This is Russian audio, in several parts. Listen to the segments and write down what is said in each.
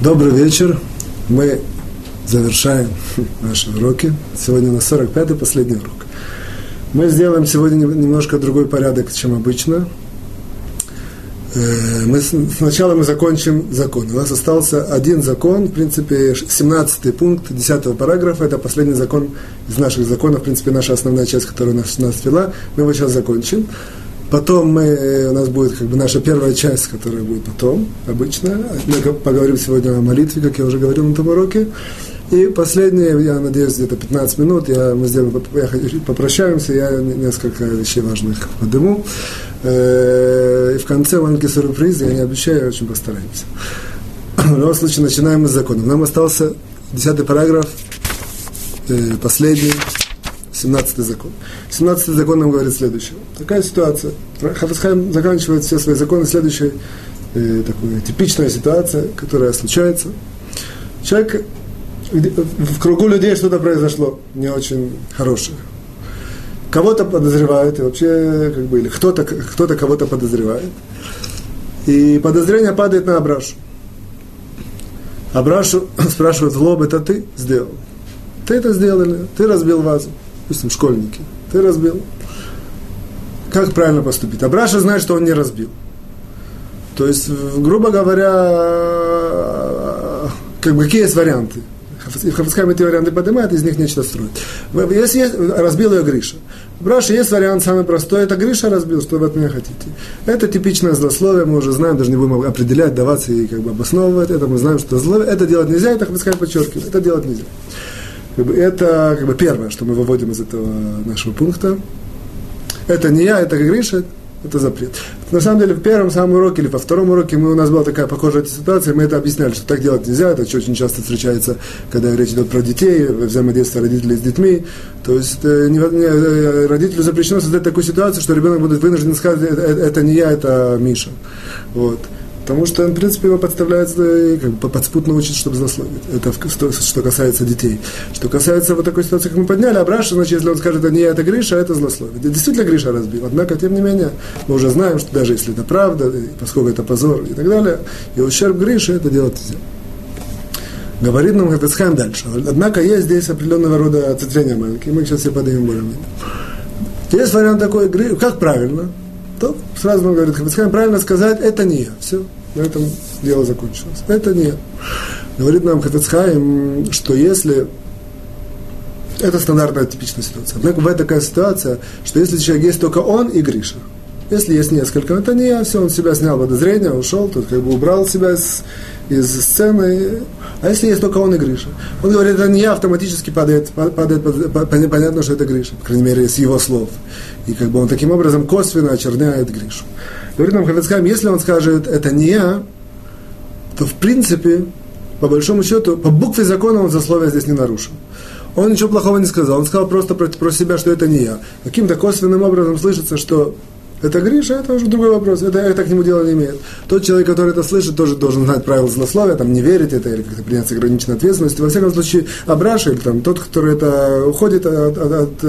Добрый вечер. Мы завершаем наши уроки. Сегодня на 45-й последний урок. Мы сделаем сегодня немножко другой порядок, чем обычно. Э, мы, сначала мы закончим закон. У нас остался один закон, в принципе, 17 пункт 10 параграфа. Это последний закон из наших законов, в принципе, наша основная часть, которая нас, нас вела. Мы его сейчас закончим. Потом мы, э, у нас будет как бы наша первая часть, которая будет потом, обычно. Мы поговорим сегодня о молитве, как я уже говорил на том уроке. И последнее, я надеюсь, где-то 15 минут, я, мы сделаем, я, попрощаемся, я несколько вещей важных подниму. Э, и в конце маленький сюрприз, я не обещаю, очень постараемся. В любом случае, начинаем мы с законом. Нам остался 10 параграф, э, последний, 17 закон. 17 закон нам говорит следующее. Такая ситуация. Хафасхайм заканчивает все свои законы следующей э, такой типичная ситуация, которая случается. Человек, в кругу людей что-то произошло не очень хорошее. Кого-то подозревают, и вообще, как бы, или кто-то, кто-то кого-то подозревает. И подозрение падает на Абрашу. Абрашу спрашивают в лоб, это ты сделал? Ты это сделал или ты разбил вазу? Допустим, школьники, ты разбил. Как правильно поступить? Абраша знает, что он не разбил. То есть, грубо говоря, как бы какие есть варианты? И Хафицхайм эти варианты поднимает, из них нечто строит. Если есть, разбил ее Гриша. В Браше есть вариант самый простой, это Гриша разбил, что вы от меня хотите. Это типичное злословие, мы уже знаем, даже не будем определять, даваться и как бы обосновывать это, мы знаем, что зло, это делать нельзя, это Хафицхайм подчеркивает, это делать нельзя. Как бы это как бы первое, что мы выводим из этого нашего пункта. Это не я, это Гриша, это запрет. На самом деле, в первом самом уроке или во втором уроке мы, у нас была такая похожая ситуация, мы это объясняли, что так делать нельзя, это очень часто встречается, когда речь идет про детей, взаимодействие родителей с детьми. То есть э, не, не, э, родителю запрещено создать такую ситуацию, что ребенок будет вынужден сказать, это, это не я, это Миша. Вот. Потому что, в принципе, его подставляет, э, как бы подспутно учит, чтобы злословить. Это что касается детей. Что касается вот такой ситуации, как мы подняли, а Браша, значит, если он скажет, это не это Гриша, а это злословие. Действительно Гриша разбил. Однако, тем не менее, мы уже знаем, что даже если это правда, поскольку это позор и так далее, и ущерб Грише, это делать нельзя. Говорит нам Хафицхайм дальше. Однако есть здесь определенного рода ответвления маленькие. Мы сейчас все поднимем более-менее. Есть вариант такой, как правильно? То сразу он говорит, Хафицхайм, правильно сказать, это не я. Все, на этом дело закончилось. Это не Говорит нам Хафицхайм, что если это стандартная типичная ситуация. Однако бывает такая ситуация, что если человек есть только он и Гриша, если есть несколько, это не я, все, он себя снял подозрение, ушел, тут как бы убрал себя из, из сцены. А если есть только он и Гриша? Он говорит, это не автоматически падает, падает, падает понятно, что это Гриша, по крайней мере, с его слов. И как бы он таким образом косвенно очерняет Гришу. Говорит нам Хафицкайм, если он скажет, это не я, то в принципе, по большому счету, по букве закона он засловие здесь не нарушил. Он ничего плохого не сказал, он сказал просто про, про себя, что это не я. Каким-то косвенным образом слышится, что это Гриша, это уже другой вопрос. Это, это к нему дела не имеет. Тот человек, который это слышит, тоже должен знать правила злословия, там, не верить это или как-то принять ограниченную ответственность. Во всяком случае, Абраша, или там, тот, который это уходит от, от, от,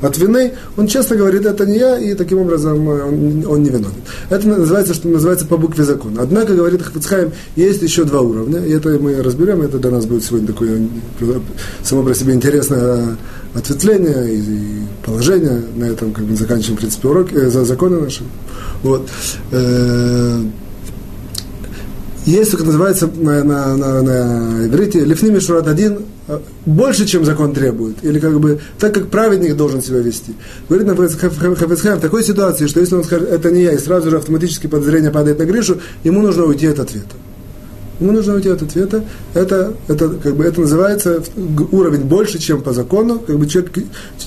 от вины, он часто говорит, это не я, и таким образом он, он не виновен. Это называется, что называется по букве закона. Однако, говорит Хафицхайм, есть еще два уровня, и это мы разберем, это для нас будет сегодня такое само по себе интересное ответвление и, и положение. На этом как бы заканчиваем, в принципе, уроки, э, законы наши. Вот. Э, есть, как называется на, на, на, на иврите, лифними шурат один, э, больше, чем закон требует, или как бы так, как праведник должен себя вести. Говорит нам в такой ситуации, что если он скажет, это не я, и сразу же автоматически подозрение падает на Гришу, ему нужно уйти от ответа. Ему нужно уйти от ответа. Это, это, как бы, это называется уровень больше, чем по закону. Как бы человек,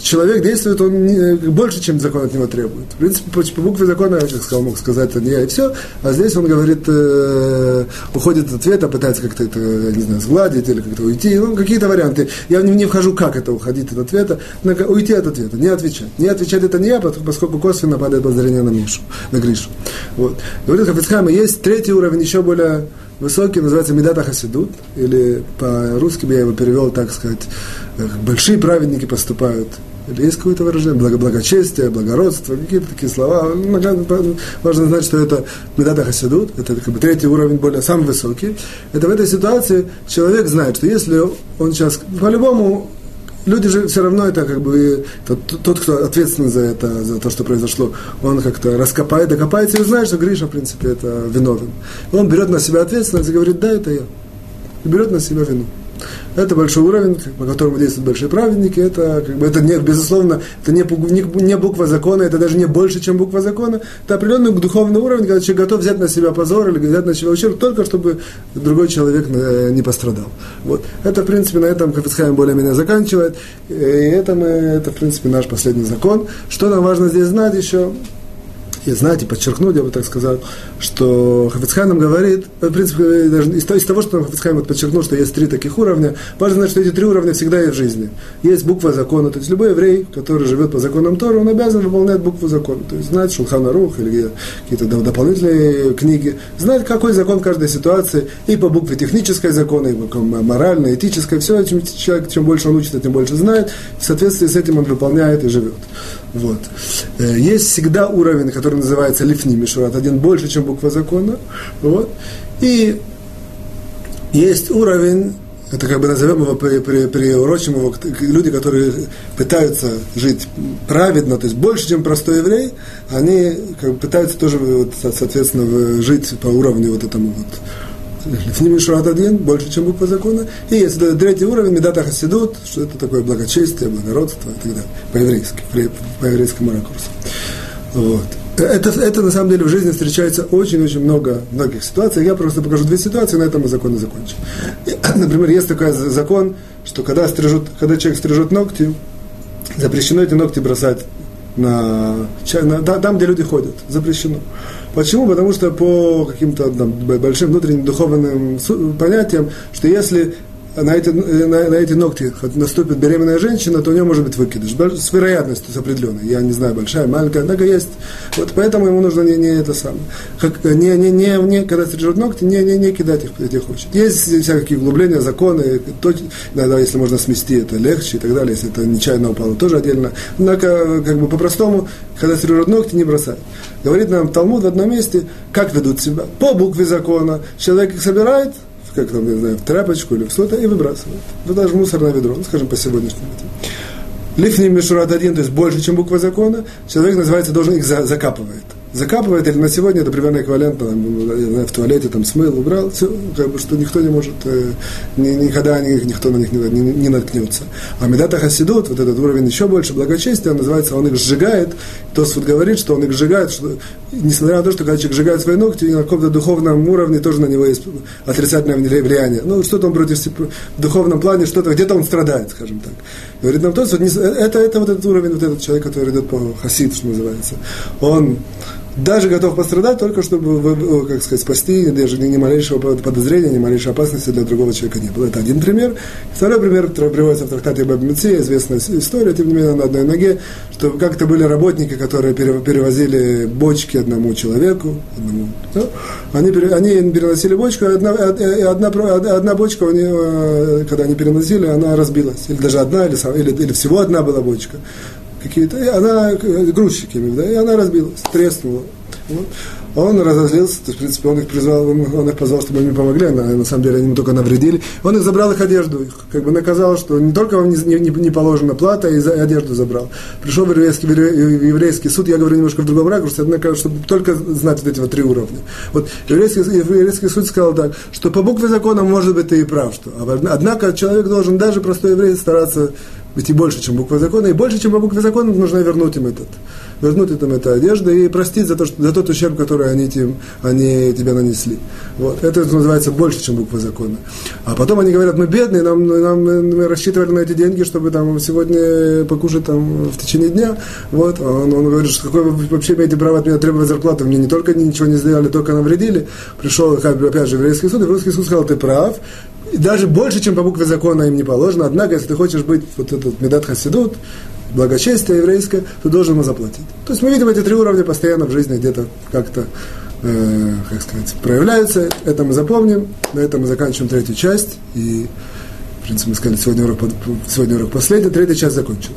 человек действует он не, больше, чем закон от него требует. В принципе, по, по букве закона, я сказал, мог сказать, это не я и все. А здесь он говорит, э, уходит от ответа, пытается как-то это, не знаю, сгладить или как-то уйти. Ну, какие-то варианты. Я не, не вхожу, как это уходить от ответа. Но уйти от ответа, не отвечать. Не отвечать это не я, поскольку косвенно падает подозрение на Мишу, на Гришу. Вот. Говорит Хафицхайма, есть третий уровень, еще более высокий, называется Медата Хасидут, или по-русски я его перевел, так сказать, большие праведники поступают Или есть какое-то выражение? Благо, благочестие, благородство, какие-то такие слова. Важно знать, что это медата хасидут, это как бы третий уровень, более самый высокий. Это в этой ситуации человек знает, что если он сейчас по-любому люди же все равно это как бы тот, тот, кто ответственен за это, за то, что произошло, он как-то раскопает, докопается и узнает, что Гриша, в принципе, это виновен. Он берет на себя ответственность и говорит, да, это я. И берет на себя вину. Это большой уровень, по которому действуют большие праведники. Это, как бы, это не, безусловно, это не, не, не буква закона, это даже не больше, чем буква закона. Это определенный духовный уровень, когда человек готов взять на себя позор или взять на себя ущерб, только чтобы другой человек э, не пострадал. Вот. Это, в принципе, на этом Кафицхайм более-менее заканчивает. И это, мы, это, в принципе, наш последний закон. Что нам важно здесь знать еще? И знать и подчеркнуть, я бы так сказал, что Хафицхай нам говорит, в принципе, даже из, из того, что Хафицхай вот подчеркнул, что есть три таких уровня, важно знать, что эти три уровня всегда есть в жизни. Есть буква закона, то есть любой еврей, который живет по законам Тора, он обязан выполнять букву закона, то есть знать Шулхана Рух или какие-то дополнительные книги, знать, какой закон каждой ситуации, и по букве технической закона, и по моральной, этической, все, чем человек, чем больше он учится, тем больше знает, в соответствии с этим он выполняет и живет. Вот. Э, есть всегда уровень, который называется лифни мишурат, один больше, чем буква закона. Вот. И есть уровень, это как бы назовем его, при, при, приурочим его, люди, которые пытаются жить праведно, то есть больше, чем простой еврей, они как бы пытаются тоже, вот, соответственно, жить по уровню вот этому вот ними Шурат один, больше, чем буква закона. И есть третий уровень, Медата Хасидут, что это такое благочестие, благородство и так далее, по-еврейски, по еврейскому ракурсу. Вот. Это, это на самом деле в жизни встречается очень-очень много многих ситуаций. Я просто покажу две ситуации, на этом мы законы закончим. И, например, есть такой закон, что когда, стрижут, когда человек стрижет ногти, запрещено эти ногти бросать на, на, там, где люди ходят. Запрещено. Почему? Потому что по каким-то большим внутренним духовным понятиям, что если на эти, на, на эти ногти наступит беременная женщина, то у нее может быть выкидыш. С вероятностью с определенной. Я не знаю, большая, маленькая, однако есть. Вот поэтому ему нужно не, не это самое. Как, не, не, не, не, когда стрижет ногти, не, не, не кидать их, где хочет. Есть всякие углубления, законы, то, иногда, если можно смести, это легче и так далее, если это нечаянно упало, тоже отдельно. Однако, как бы по-простому, когда стрижет ногти, не бросать. Говорит нам Талмуд в одном месте, как ведут себя. По букве закона. Человек их собирает, как там, не знаю, в тряпочку или в что-то, и выбрасывает. Ну, даже мусорное ведро, ну, скажем, по сегодняшнему. Лифни Мишурат один, то есть больше, чем буква закона, человек, называется, должен их за, закапывает закапывает, или на сегодня это примерно эквивалентно, там, в туалете там смыл, убрал, все, как бы, что никто не может, э, ни, никогда ни, никто на них не, не, не наткнется. А Медата Хасидут, вот этот уровень еще больше благочестия, он называется, он их сжигает, Тосфуд говорит, что он их сжигает, что, несмотря на то, что когда человек сжигает свои ногти, на каком-то духовном уровне тоже на него есть отрицательное влияние. Ну, что-то он против, в духовном плане, что-то, где-то он страдает, скажем так. Говорит нам Тосфуд, это, это вот этот уровень, вот этот человек, который идет по хасид, что называется. Он даже готов пострадать только чтобы, как сказать, спасти, даже ни, малейшего подозрения, ни малейшей опасности для другого человека не было. Это один пример. Второй пример, приводится в трактате Баб известная история, тем не менее, на одной ноге, что как-то были работники, которые перевозили бочки одному человеку, одному, да? они, они переносили бочку, и одна, одна, одна бочка, у нее, когда они переносили, она разбилась. Или даже одна, или, или, или всего одна была бочка какие-то, и она, грузчиками, да, и она разбилась, треснула. Вот. Он разозлился, то есть, в принципе, он их призвал, он их позвал, чтобы они помогли, а на, самом деле они ему только навредили. Он их забрал их одежду, их как бы наказал, что не только вам не, не, не положена плата, и, за, одежду забрал. Пришел в еврейский, в еврейский суд, я говорю немножко в другом ракурсе, однако, чтобы только знать вот эти вот три уровня. Вот еврейский, еврейский суд сказал так, что по букве закона, может быть, ты и прав, что, однако человек должен, даже простой еврей, стараться быть и больше, чем буква закона, и больше, чем по букве закона, нужно вернуть им этот, вернуть им эту одежду и простить за, то, что, за тот ущерб, который они, тем, они тебе нанесли. Вот. Это называется больше, чем буква закона. А потом они говорят, мы бедные, нам, нам, мы рассчитывали на эти деньги, чтобы там, сегодня покушать там, в течение дня. Вот. А он, он говорит, что какое вы вообще имеете право от меня требовать зарплату, мне не только ничего не сделали, только навредили. Пришел, опять же, еврейский суд, и еврейский суд сказал, ты прав, и даже больше, чем по букве закона им не положено. Однако, если ты хочешь быть вот этот медат хасидут, благочестие еврейское, ты должен ему заплатить. То есть мы видим эти три уровня постоянно в жизни где-то как-то, э, как сказать, проявляются. Это мы запомним. На этом мы заканчиваем третью часть. И, в принципе, мы сказали, сегодня урок, сегодня урок последний, третья часть закончена.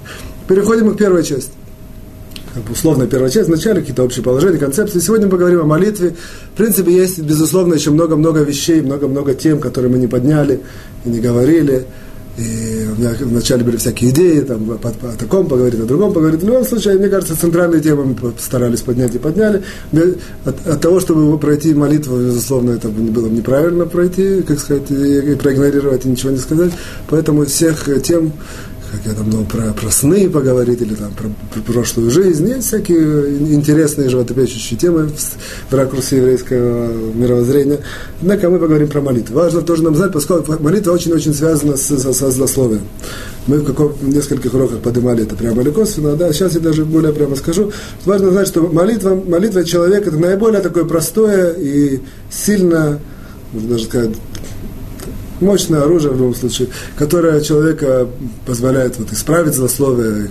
Переходим к первой части. Как бы условно первая часть, вначале какие-то общие положения, концепции. Сегодня поговорим о молитве. В принципе, есть, безусловно, еще много-много вещей, много-много тем, которые мы не подняли и не говорили. И у меня вначале были всякие идеи, там, о, таком поговорить, о другом поговорить. В любом случае, мне кажется, центральные темы мы старались поднять и подняли. От, от того, чтобы пройти молитву, безусловно, это было неправильно пройти, как сказать, и, проигнорировать, и ничего не сказать. Поэтому всех тем, как я там думал, про, про сны поговорить, или там про, про прошлую жизнь, есть всякие интересные животрепещущие темы в, в ракурсе еврейского мировоззрения. Однако мы поговорим про молитву. Важно тоже нам знать, поскольку молитва очень-очень связана с, со, со злословием. Мы в, каком, в нескольких уроках поднимали это прямо или косвенно, да, сейчас я даже более прямо скажу. Важно знать, что молитва, молитва человека это наиболее такое простое и сильно, можно даже сказать, мощное оружие в любом случае, которое человека позволяет вот, исправить злословие,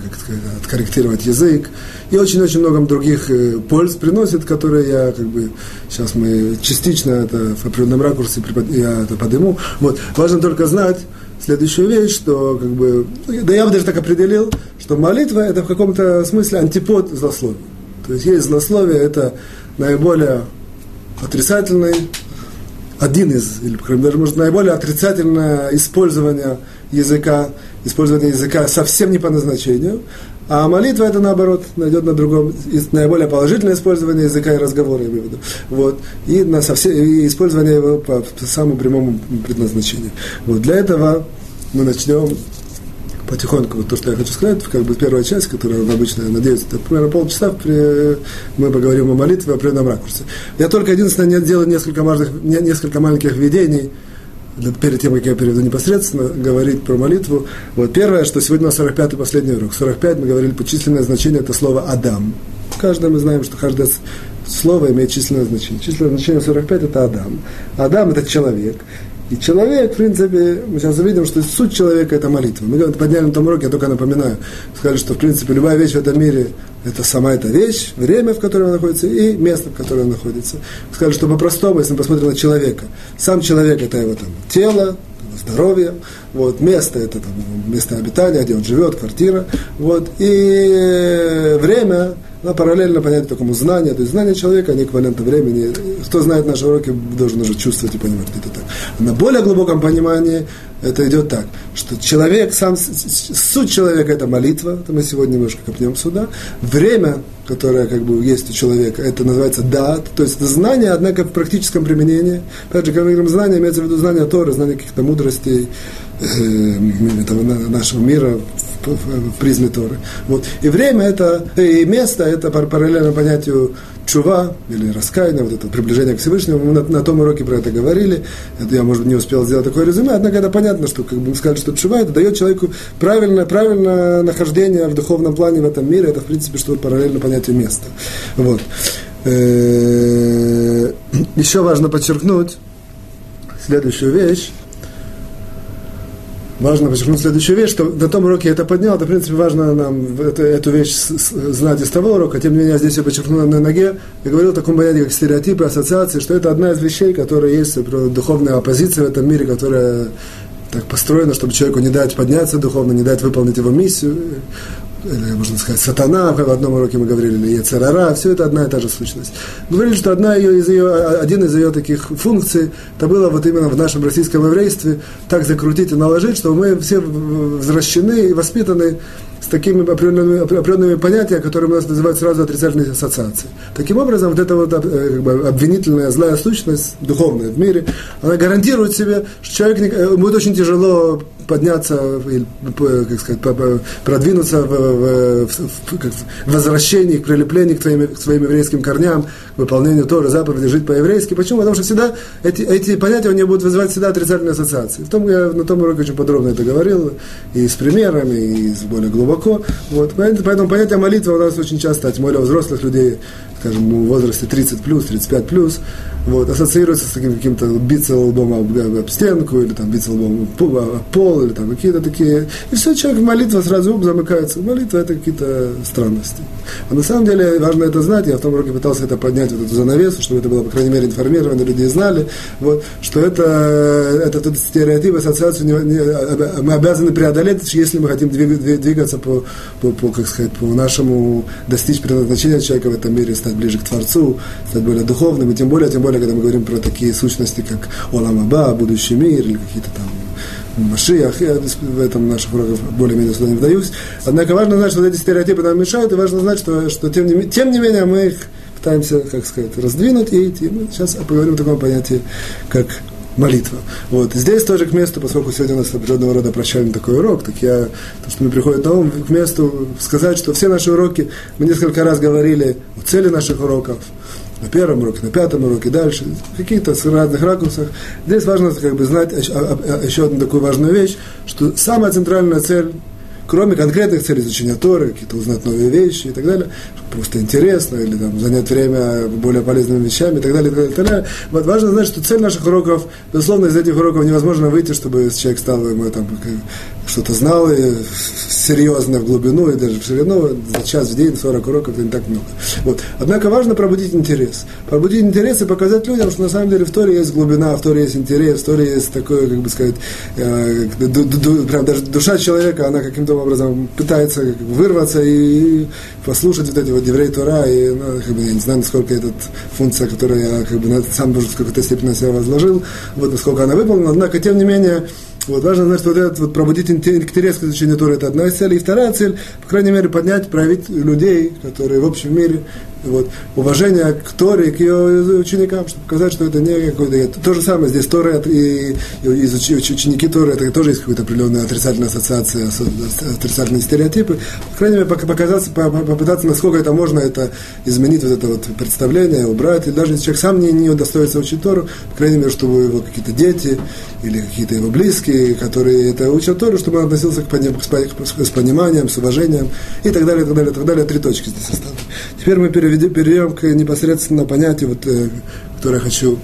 откорректировать язык, и очень-очень много других э, польз приносит, которые я как бы сейчас мы частично это в определенном ракурсе я это подниму. Вот. Важно только знать следующую вещь, что как бы, да я бы даже так определил, что молитва это в каком-то смысле антипод злословия. То есть есть злословие, это наиболее отрицательный один из, или, даже, может, наиболее отрицательное использование языка, использование языка совсем не по назначению, а молитва это наоборот найдет на другом, наиболее положительное использование языка и разговора, я имею в виду. Вот. И, на совсем, и использование его по, по самому прямому предназначению. Вот. Для этого мы начнем потихоньку, вот то, что я хочу сказать, как бы первая часть, которая обычно, надеюсь, это примерно полчаса, при, мы поговорим о молитве в определенном ракурсе. Я только единственное делаю несколько, важных, несколько маленьких введений, перед тем, как я перейду непосредственно, говорить про молитву. Вот первое, что сегодня у нас 45-й последний урок. 45 мы говорили, по численное значение это слово «Адам». Каждое мы знаем, что каждое слово имеет численное значение. Численное значение 45 это Адам. Адам это человек. И человек, в принципе, мы сейчас увидим, что суть человека – это молитва. Мы подняли на том уроке, я только напоминаю, сказали, что, в принципе, любая вещь в этом мире – это сама эта вещь, время, в котором она находится, и место, в котором она находится. Сказали, что по-простому, если мы посмотрим на человека, сам человек – это его там, тело, здоровье, вот, место это там, место обитания, где он живет, квартира, вот, и время, ну, параллельно понять такому знанию, то есть знание человека не эквивалентно времени. Кто знает наши уроки, должен уже чувствовать и понимать, это так. На более глубоком понимании это идет так, что человек, сам, суть человека это молитва, это мы сегодня немножко копнем сюда. Время, которое как бы есть у человека, это называется дат, то есть это знание, однако в практическом применении. Опять же, когда мы говорим знание, имеется в виду знание Торы, знание каких-то мудростей э, этого нашего мира в призме Торы. Вот. И время это, и место это параллельно понятию чува или раскаяния, вот это приближение к Всевышнему. Мы на, на том уроке про это говорили. Это я, может, не успел сделать такое резюме, однако это понятно, что как бы мы сказали, что чува это дает человеку правильное, правильное нахождение в духовном плане в этом мире. Это, в принципе, что параллельно понятию места. Вот. Э, еще важно подчеркнуть следующую вещь важно подчеркнуть следующую вещь, что на том уроке я это поднял, это, в принципе, важно нам эту, эту вещь знать из того урока, тем не менее, я здесь я подчеркнул на ноге, я говорил о таком понятии, как стереотипы, ассоциации, что это одна из вещей, которые есть, духовная оппозиция в этом мире, которая так построена, чтобы человеку не дать подняться духовно, не дать выполнить его миссию или, можно сказать, сатана, в одном уроке мы говорили, или Ецерара, все это одна и та же сущность. Говорили, что одна ее, из ее, один из ее таких функций, это было вот именно в нашем российском еврействе так закрутить и наложить, что мы все возвращены и воспитаны с такими определенными, определенными понятиями, которые у нас называют сразу отрицательные ассоциации. Таким образом, вот эта вот э, как бы, обвинительная злая сущность, духовная в мире, она гарантирует себе, что человек э, будет очень тяжело подняться, или, как сказать, продвинуться в, в, в, в возвращении, к прилеплению к, твоим, к своим еврейским корням, к выполнению Торы, заповедей, жить по-еврейски. Почему? Потому что всегда эти, эти понятия у него будут вызывать всегда отрицательные ассоциации. В том, я на том уроке очень подробно это говорил, и с примерами, и с более глубоко. Вот. Поэтому понятие молитвы у нас очень часто, тем более взрослых людей, скажем, в возрасте 30 плюс, 35 плюс, вот, ассоциируется с таким каким-то биться лбом об, об стенку, или там биться лбом об пол, или там какие-то такие. И все, человек в молитва сразу замыкается. Молитва это какие-то странности. А на самом деле важно это знать. Я в том уроке пытался это поднять, вот эту занавесу, чтобы это было, по крайней мере, информировано, люди знали, вот, что это, это этот стереотип, ассоциацию не, не, мы обязаны преодолеть, если мы хотим двигаться по, по, по, как сказать, по нашему достичь предназначения человека в этом мире, стать ближе к Творцу, стать более духовным, и тем более, тем более, когда мы говорим про такие сущности, как Оламаба, будущий мир, или какие-то там Машиах, я в этом наших уроках более-менее сюда не вдаюсь. Однако важно знать, что эти стереотипы нам мешают, и важно знать, что, что тем, не, тем не менее мы их пытаемся, как сказать, раздвинуть и идти. Мы сейчас поговорим о таком понятии, как молитва. Вот. Здесь тоже к месту, поскольку сегодня у нас определенного рода прощальный такой урок, так я, то, что мне приходит на ум, к месту сказать, что все наши уроки, мы несколько раз говорили о цели наших уроков, на первом уроке, на пятом уроке, дальше, в каких-то разных ракурсах. Здесь важно как бы, знать еще одну такую важную вещь, что самая центральная цель кроме конкретных целей изучения Торы, какие-то узнать новые вещи и так далее, просто интересно, или там, занять время более полезными вещами и так далее, и так далее, и так далее. Вот важно знать, что цель наших уроков, безусловно, из этих уроков невозможно выйти, чтобы человек стал ему там что-то знал и серьезно в глубину и даже в ширину, за час в день 40 уроков это не так много. Вот. Однако важно пробудить интерес. Пробудить интерес и показать людям, что на самом деле в Торе есть глубина, в Торе есть интерес, в Торе есть такое, как бы сказать, э, ду, ду, прям даже душа человека, она каким-то образом пытается вырваться и послушать вот эти вот евреи Тора, и, ну, как бы, я не знаю, насколько эта функция, которую я как бы, сам уже в какой-то степени на себя возложил, вот насколько она выполнена, однако, тем не менее, вот важно знать, что вот этот вот пробудить интерес к изучению Торы, это одна из целей. И вторая цель, по крайней мере, поднять, проявить людей, которые в общем мире вот, уважение к Торе, к ее ученикам, чтобы показать, что это не какой-то... То же самое здесь Тора и, и, ученики Торы, это тоже есть какая-то определенная отрицательная ассоциация, отрицательные стереотипы. По крайней мере, показаться, попытаться, насколько это можно, это изменить вот это вот представление, убрать. И даже если человек сам не, не удостоится учить Тору, по крайней мере, чтобы его какие-то дети или какие-то его близкие, которые это учат Тору, чтобы он относился к, с пониманием, с уважением и так далее, и так далее, и так далее. Три точки здесь осталось. Теперь мы переведем перейдем к непосредственно понятию, вот, э, которое я хочу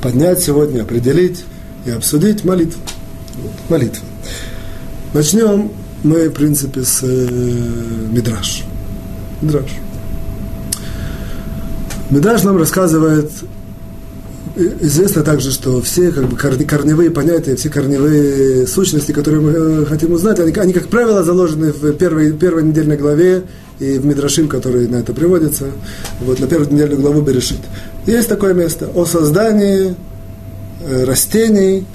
поднять сегодня, определить и обсудить молитву. Молитва. Начнем мы, в принципе, с э, Мидраш. Мидраш. Мидраш нам рассказывает, известно также, что все как бы, корневые понятия, все корневые сущности, которые мы э, хотим узнать, они, они как правило, заложены в первой, первой недельной главе и в Мидрашим, который на это приводится, вот на первую неделю главу Берешит. Есть такое место о создании э, растений,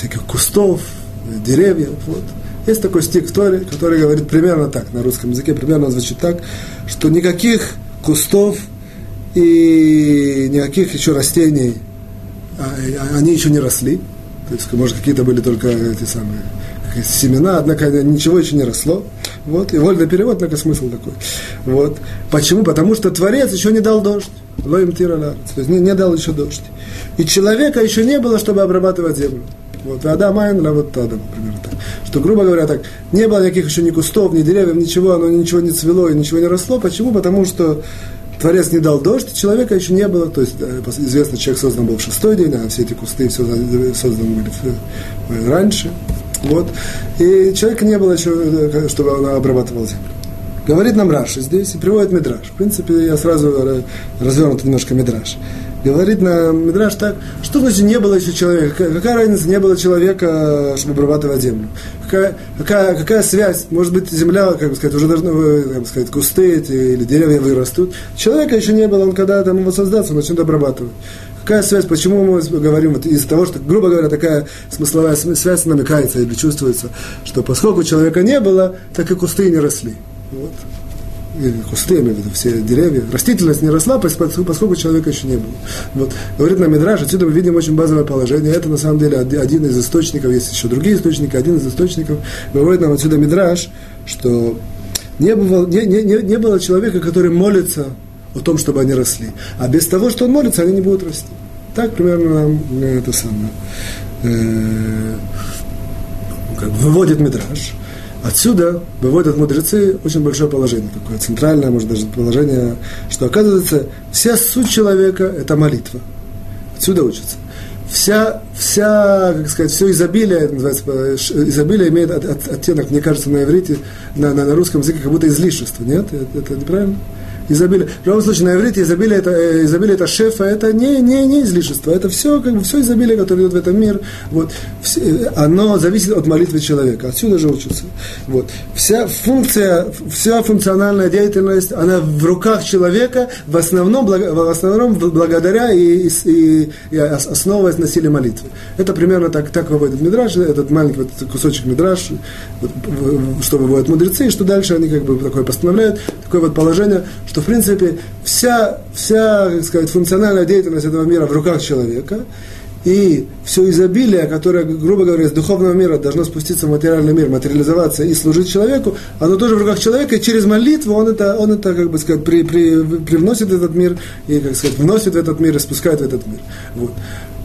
таких кустов, деревьев. Вот. Есть такой стих в Торе, который говорит примерно так, на русском языке примерно звучит так, что никаких кустов и никаких еще растений, а, а, они еще не росли. То есть, может, какие-то были только эти самые семена, однако ничего еще не росло. Вот, и вольный перевод, однако смысл такой. Вот. Почему? Потому что Творец еще не дал дождь. Лоим. То есть не, не дал еще дождь. И человека еще не было, чтобы обрабатывать землю. Вот, Адам Айн, вот Адам, примерно так. Что, грубо говоря, так, не было никаких еще ни кустов, ни деревьев, ничего, оно ничего не цвело и ничего не росло. Почему? Потому что Творец не дал дождь, человека еще не было. То есть, э, известно, человек создан был в шестой день, а все эти кусты все созданы были э, раньше. Вот. И человека не было еще, э, чтобы он обрабатывал землю. Говорит нам Раши здесь и приводит Мидраш. В принципе, я сразу развернут немножко Мидраш. Говорит нам Мидраш так, что значит не было еще человека? Какая разница, не было человека, чтобы обрабатывать землю? Какая, какая, какая связь? Может быть, земля, как бы сказать, уже должны, как бы сказать, кусты эти, или деревья вырастут. Человека еще не было, он когда там его создаться, он начнет обрабатывать. Какая связь? Почему мы говорим вот из-за того, что, грубо говоря, такая смысловая связь намекается или чувствуется, что поскольку человека не было, так и кусты не росли. Вот. Кусты, я имею в виду, все деревья. Растительность не росла, поскольку человека еще не было. Вот. Говорит нам Мидраш, отсюда мы видим очень базовое положение. Это на самом деле один из источников, есть еще другие источники, один из источников. Говорит нам отсюда Мидраш, что не было, не, не, не было человека, который молится о том, чтобы они росли. А без того, что он молится, они не будут расти. Так примерно нам э, это самое э, как выводит Мидраж. Отсюда выводят мудрецы очень большое положение, такое центральное, может даже положение, что оказывается, вся суть человека – это молитва – Отсюда учатся. Вся, вся, как сказать, все изобилие, называется, э, изобилие имеет от, от, оттенок, мне кажется, на иврите, на, на, на русском языке, как будто излишество, нет? Это, это неправильно? Изобилие. В любом случае, на иврите изобилие это, э, изобилие это шефа, это не, не, не излишество, это все, как бы, все изобилие, которое идет в этом мир, вот, все, э, оно зависит от молитвы человека, отсюда же учится. Вот. Вся функция, вся функциональная деятельность, она в руках человека, в основном, в основном благодаря и, и, и основываясь на силе молитвы. Это примерно так, так выводит Мидраш, этот маленький вот кусочек Мидраш, вот, что выводят мудрецы, и что дальше они как бы такое постановляют, такое вот положение, что в принципе вся, вся как сказать, функциональная деятельность этого мира в руках человека, и все изобилие, которое, грубо говоря, из духовного мира должно спуститься в материальный мир, материализоваться и служить человеку, оно тоже в руках человека, и через молитву он это, он это как бы сказать, при, при, привносит в этот мир, и, как сказать, вносит в этот мир и спускает в этот мир. Вот.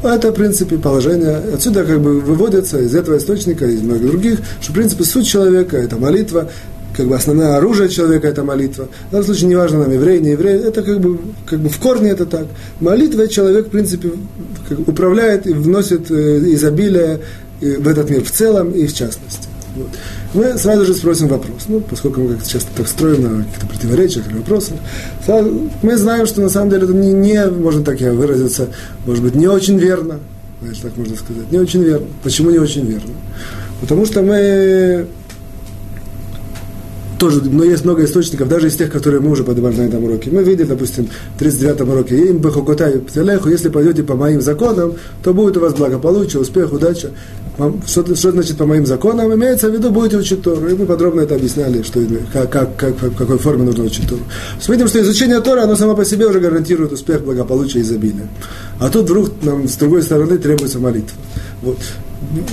Это, в принципе, положение. Отсюда как бы выводится из этого источника, из многих других, что, в принципе, суть человека – это молитва, как бы основное оружие человека – это молитва. В данном случае неважно, нам еврей, не еврей, это как бы, как бы в корне это так. Молитва человек, в принципе, как, управляет и вносит э, изобилие э, в этот мир в целом и в частности. Вот. Мы сразу же спросим вопрос, ну, поскольку мы как часто так строим на каких-то противоречиях или вопросах, мы знаем, что на самом деле это не, не, можно так я выразиться, может быть, не очень верно, если так можно сказать, не очень верно. Почему не очень верно? Потому что мы тоже, но есть много источников, даже из тех, которые мы уже поднимали на этом уроке. Мы видели, допустим, в 39-м уроке, им бехокотай птелеху, если пойдете по моим законам, то будет у вас благополучие, успех, удача. Что, что значит по моим законам? Имеется в виду, будете учить Тору. И мы подробно это объясняли, что, как, как, как, в какой форме нужно учить Тору. Видим, что изучение Тора, оно само по себе уже гарантирует успех, благополучие изобилие. А тут вдруг нам с другой стороны требуется молитва. Вот.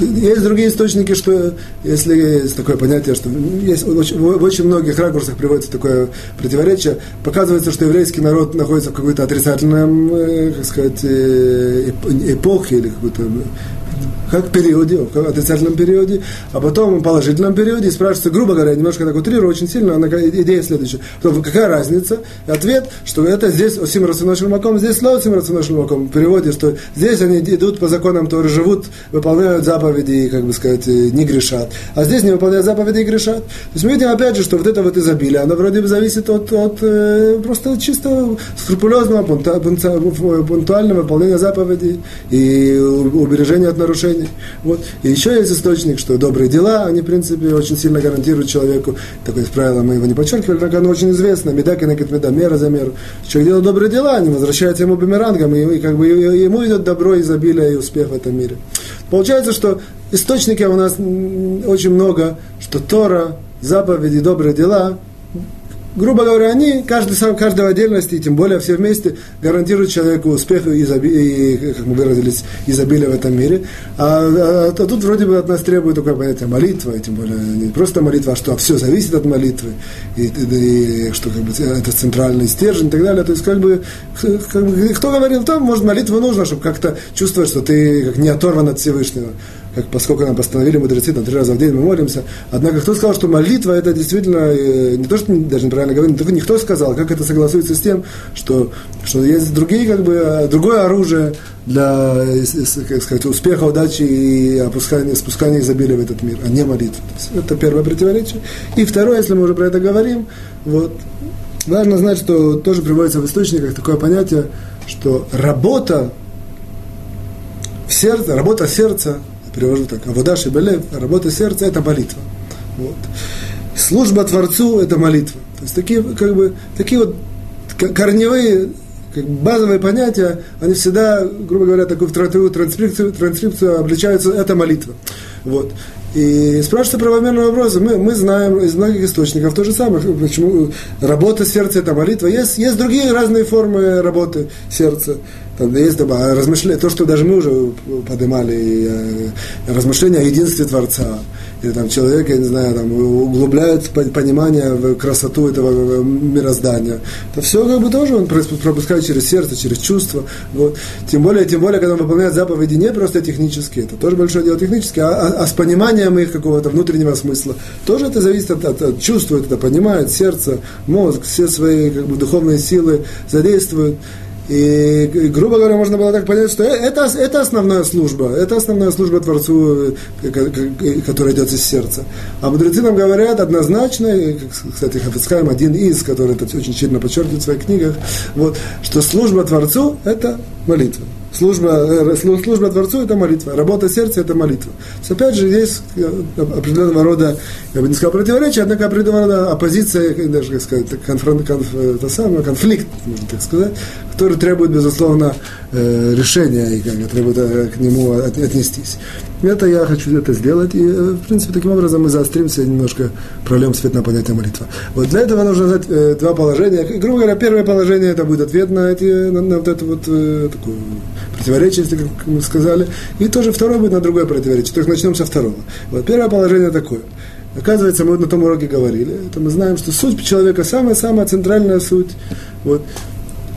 Есть другие источники, что если есть такое понятие, что есть очень, в очень многих ракурсах приводится такое противоречие, показывается, что еврейский народ находится в какой-то отрицательном, э, как сказать, э, эпохе или какой-то как периоде, в отрицательном периоде, а потом в положительном периоде, и спрашивается, грубо говоря, немножко так утрирую, очень сильно, она, идея следующая. Потом, какая разница? Ответ, что это здесь осим маком, здесь рационошим маком. В переводе, что здесь они идут по законам Торы, живут, выполняют заповеди и, как бы сказать, не грешат. А здесь не выполняют заповеди и грешат. То есть мы видим, опять же, что вот это вот изобилие, оно вроде бы зависит от, от э, просто чисто скрупулезного, пунктуального выполнения заповедей и убережения от нарушений жизни. Вот. И еще есть источник, что добрые дела, они, в принципе, очень сильно гарантируют человеку, такое правило мы его не подчеркивали, так оно очень известно, меда кенекет меда, мера за меру. Человек делает добрые дела, они возвращаются ему бумерангом, и, и как бы ему идет добро, изобилие и успех в этом мире. Получается, что источники у нас очень много, что Тора, заповеди, добрые дела, грубо говоря, они, каждый сам, каждого отдельности, и тем более все вместе, гарантируют человеку успех и, и как мы выразились, изобилие в этом мире. А, а, а тут вроде бы от нас требует такое понятие молитва, и тем более не просто молитва, а что все зависит от молитвы, и, и, и что как бы, это центральный стержень и так далее. То есть как бы, как бы кто говорил, то, может, молитву нужно, чтобы как-то чувствовать, что ты как не оторван от Всевышнего как, поскольку нам постановили мудрецы, на три раза в день мы молимся. Однако кто сказал, что молитва это действительно, э, не то, что даже неправильно говорить, только никто сказал, как это согласуется с тем, что, что есть другие, как бы, э, другое оружие для э, как сказать, успеха, удачи и опускания, спускания изобилия в этот мир, а не молитва. Это первое противоречие. И второе, если мы уже про это говорим, вот, важно знать, что тоже приводится в источниках такое понятие, что работа в сердце, работа сердца перевожу так, Авода Шибелев, работа сердца – это молитва. Вот. Служба Творцу – это молитва. То есть такие, как бы, такие вот корневые, как базовые понятия, они всегда, грубо говоря, такую транскрипцию, транскрипцию обличаются, это молитва. Вот. И спрашивается правомерный вопрос. Мы, мы знаем из многих источников то же самое. Почему работа сердца – это молитва. Есть, есть другие разные формы работы сердца. Там есть там, размышления, то, что даже мы уже поднимали, э, размышления о единстве Творца. Или там человек, я не знаю, там, углубляет понимание в красоту этого мироздания. Это все как бы тоже он пропускает через сердце, через чувства. Вот. Тем более, тем более, когда он выполняет заповеди не просто технически, это тоже большое дело технически, а, а, а с пониманием их какого-то внутреннего смысла. Тоже это зависит от, от, от чувствует, это понимает, сердце, мозг, все свои как бы, духовные силы задействуют. И, грубо говоря, можно было так понять, что это, это основная служба, это основная служба Творцу, э, которая идет из сердца. А мудрецы нам говорят однозначно, кстати, Хафицхайм один из, который это очень сильно подчеркивает в своих книгах, вот, что служба Творцу – это молитва. Служба, э, служба Творцу – это молитва, работа сердца – это молитва. То опять же, есть э, определенного рода, я бы не сказал противоречие, однако определенного рода оппозиция, даже, как сказать, конфронт, конф, это самое, конфликт, можно так сказать, который требует, безусловно, э, решения и как, требует к нему отнестись. Это я хочу это сделать, и, в принципе, таким образом мы заостримся и немножко прольем свет на понятие молитва. Вот для этого нужно знать два положения. Грубо говоря, первое положение – это будет ответ на, эти, на, на вот эту вот такую противоречие, если как мы сказали, и тоже второе будет на другое противоречие. То есть начнем со второго. Вот первое положение такое. Оказывается, мы вот на том уроке говорили, это мы знаем, что суть человека самая-самая центральная суть. Вот,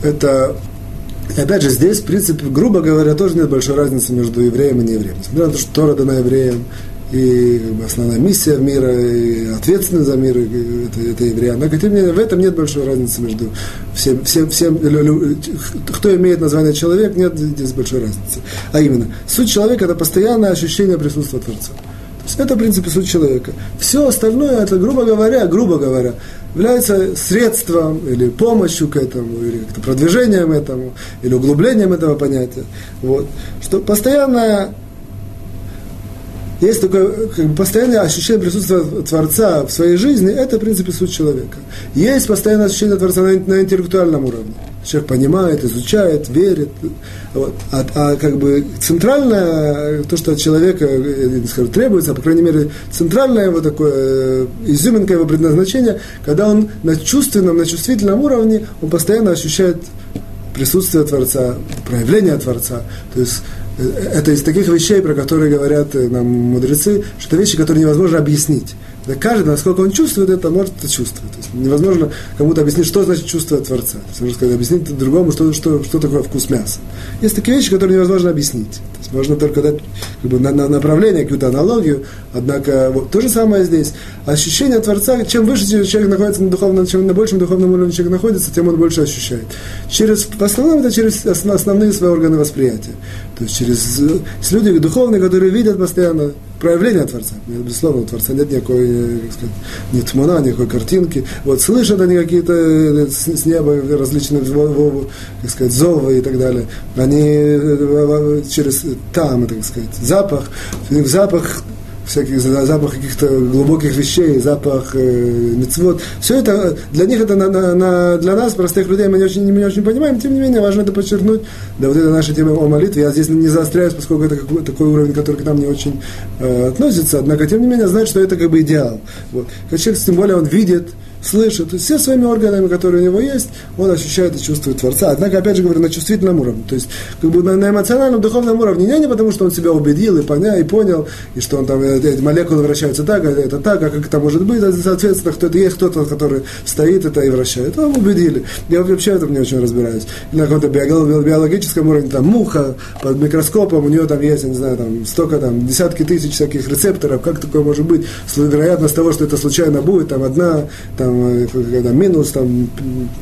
это и опять же, здесь, в принципе, грубо говоря, тоже нет большой разницы между евреем и неевреем. Несмотря на то, что Тора дана евреям, и основная миссия мира, и ответственность за мир, это, это евреи. Однако, тем не менее, в этом нет большой разницы между всем, всем, всем кто имеет название человек, нет здесь большой разницы. А именно, суть человека – это постоянное ощущение присутствия Творца. Это, в принципе, суть человека. Все остальное, это, грубо говоря, грубо говоря, является средством или помощью к этому, или продвижением этому, или углублением этого понятия. Вот. Что постоянное есть такое как бы, постоянное ощущение присутствия Творца в своей жизни, это, в принципе, суть человека. Есть постоянное ощущение Творца на, на интеллектуальном уровне. Человек понимает, изучает, верит. Вот. А, а как бы центральное, то, что от человека не скажу, требуется, а, по крайней мере, центральное его такое, э, изюминка его предназначения, когда он на чувственном, на чувствительном уровне, он постоянно ощущает присутствие Творца, проявление Творца. То есть это из таких вещей, про которые говорят э, нам мудрецы, что это вещи, которые невозможно объяснить. Да каждый, насколько он чувствует это, может это чувствовать. То есть невозможно кому-то объяснить, что значит чувство Творца. То есть, можно сказать, объяснить другому, что, что, что такое вкус мяса. Есть такие вещи, которые невозможно объяснить. То есть можно только дать как бы, на, на направление, какую-то аналогию. Однако вот, то же самое здесь. Ощущение Творца, чем выше человек находится на духовном, чем на большем духовном уровне человек находится, тем он больше ощущает. Через, в основном это через основные свои органы восприятия. То есть через есть люди духовные, которые видят постоянно проявление Творца. Безусловно, у Творца нет никакой, э, как сказать, ни тмана, никакой картинки. Вот слышат они какие-то э, с, с неба различные как сказать, зовы и так далее. Они э, через там, так сказать, запах, в запах всяких запах каких-то глубоких вещей, запах э, мецвод. Все это для них это на, на, на, для нас, простых людей, мы не очень, не очень понимаем, тем не менее, важно это подчеркнуть. Да, вот это наша тема о молитве. Я здесь не заостряюсь, поскольку это какой, такой уровень, который к нам не очень э, относится. Однако, тем не менее, знать, что это как бы идеал. Вот. Человек, тем более, он видит, слышит, есть все своими органами, которые у него есть, он ощущает и чувствует Творца. Однако, опять же говорю, на чувствительном уровне, то есть как бы на, на эмоциональном, духовном уровне, не, не потому, что он себя убедил и понял, и понял, и что он там, э, эти молекулы вращаются так, а это так, а как это может быть, соответственно, кто-то есть кто-то, который стоит это и вращает. Он убедили. Я вообще в этом не очень разбираюсь. На каком-то биологическом уровне, там, муха под микроскопом, у нее там есть, я не знаю, там, столько, там, десятки тысяч всяких рецепторов, как такое может быть? Вероятность того, что это случайно будет, там, одна, там, когда минус там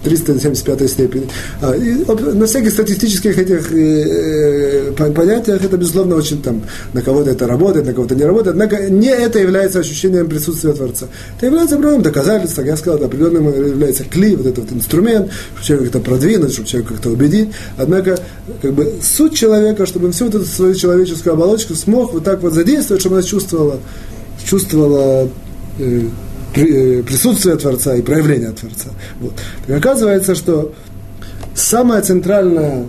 375 степени. А, и на всяких статистических этих э, э понятиях это, безусловно, очень там, на кого-то это работает, на кого-то не работает, однако не это является ощущением присутствия Творца. Это является определенным доказательством, я сказал, это определенным является кли, вот этот вот инструмент, чтобы человек как-то продвинуть, чтобы человек как-то убедить. Однако, как бы, суть человека, чтобы он всю вот эту свою человеческую оболочку смог вот так вот задействовать, чтобы она чувствовала, чувствовала э, Э, присутствие Творца и проявление Творца. Вот. Так оказывается, что самое центральное,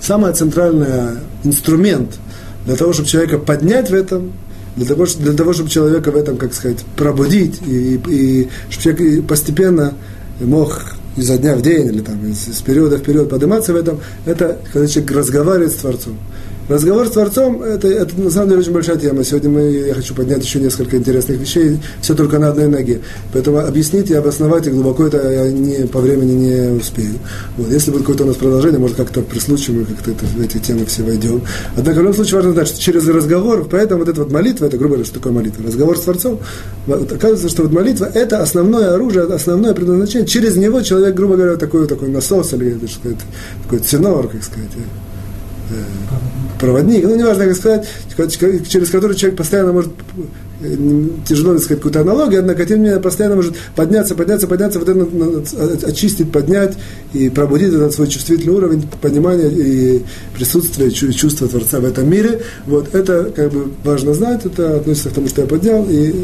самое центральное инструмент для того, чтобы человека поднять в этом, для того, для того чтобы человека в этом, как сказать, пробудить, и, и чтобы человек постепенно мог изо дня в день или там из, из периода в период подниматься в этом, это когда человек разговаривает с Творцом. Разговор с Творцом это, это на самом деле очень большая тема. Сегодня мы, я хочу поднять еще несколько интересных вещей, все только на одной ноге. Поэтому объяснить и обосновать и глубоко это я не, по времени не успею. Вот. Если будет какое-то у нас продолжение, может как-то при случае мы как-то это, в эти темы все войдем. Однако в любом случае важно знать, что через разговор, поэтому вот эта вот молитва, это грубо говоря, что такое молитва? Разговор с Творцом, вот, оказывается, что вот молитва это основное оружие, основное предназначение. Через него человек, грубо говоря, такой, такой насос или так сказать, такой ценор, как сказать, э, проводник, ну, неважно, как сказать, через который человек постоянно может тяжело сказать какую-то аналогию, однако тем не менее постоянно может подняться, подняться, подняться, вот это очистить, поднять и пробудить этот свой чувствительный уровень понимания и присутствия, чувства Творца в этом мире. Вот это как бы важно знать, это относится к тому, что я поднял, и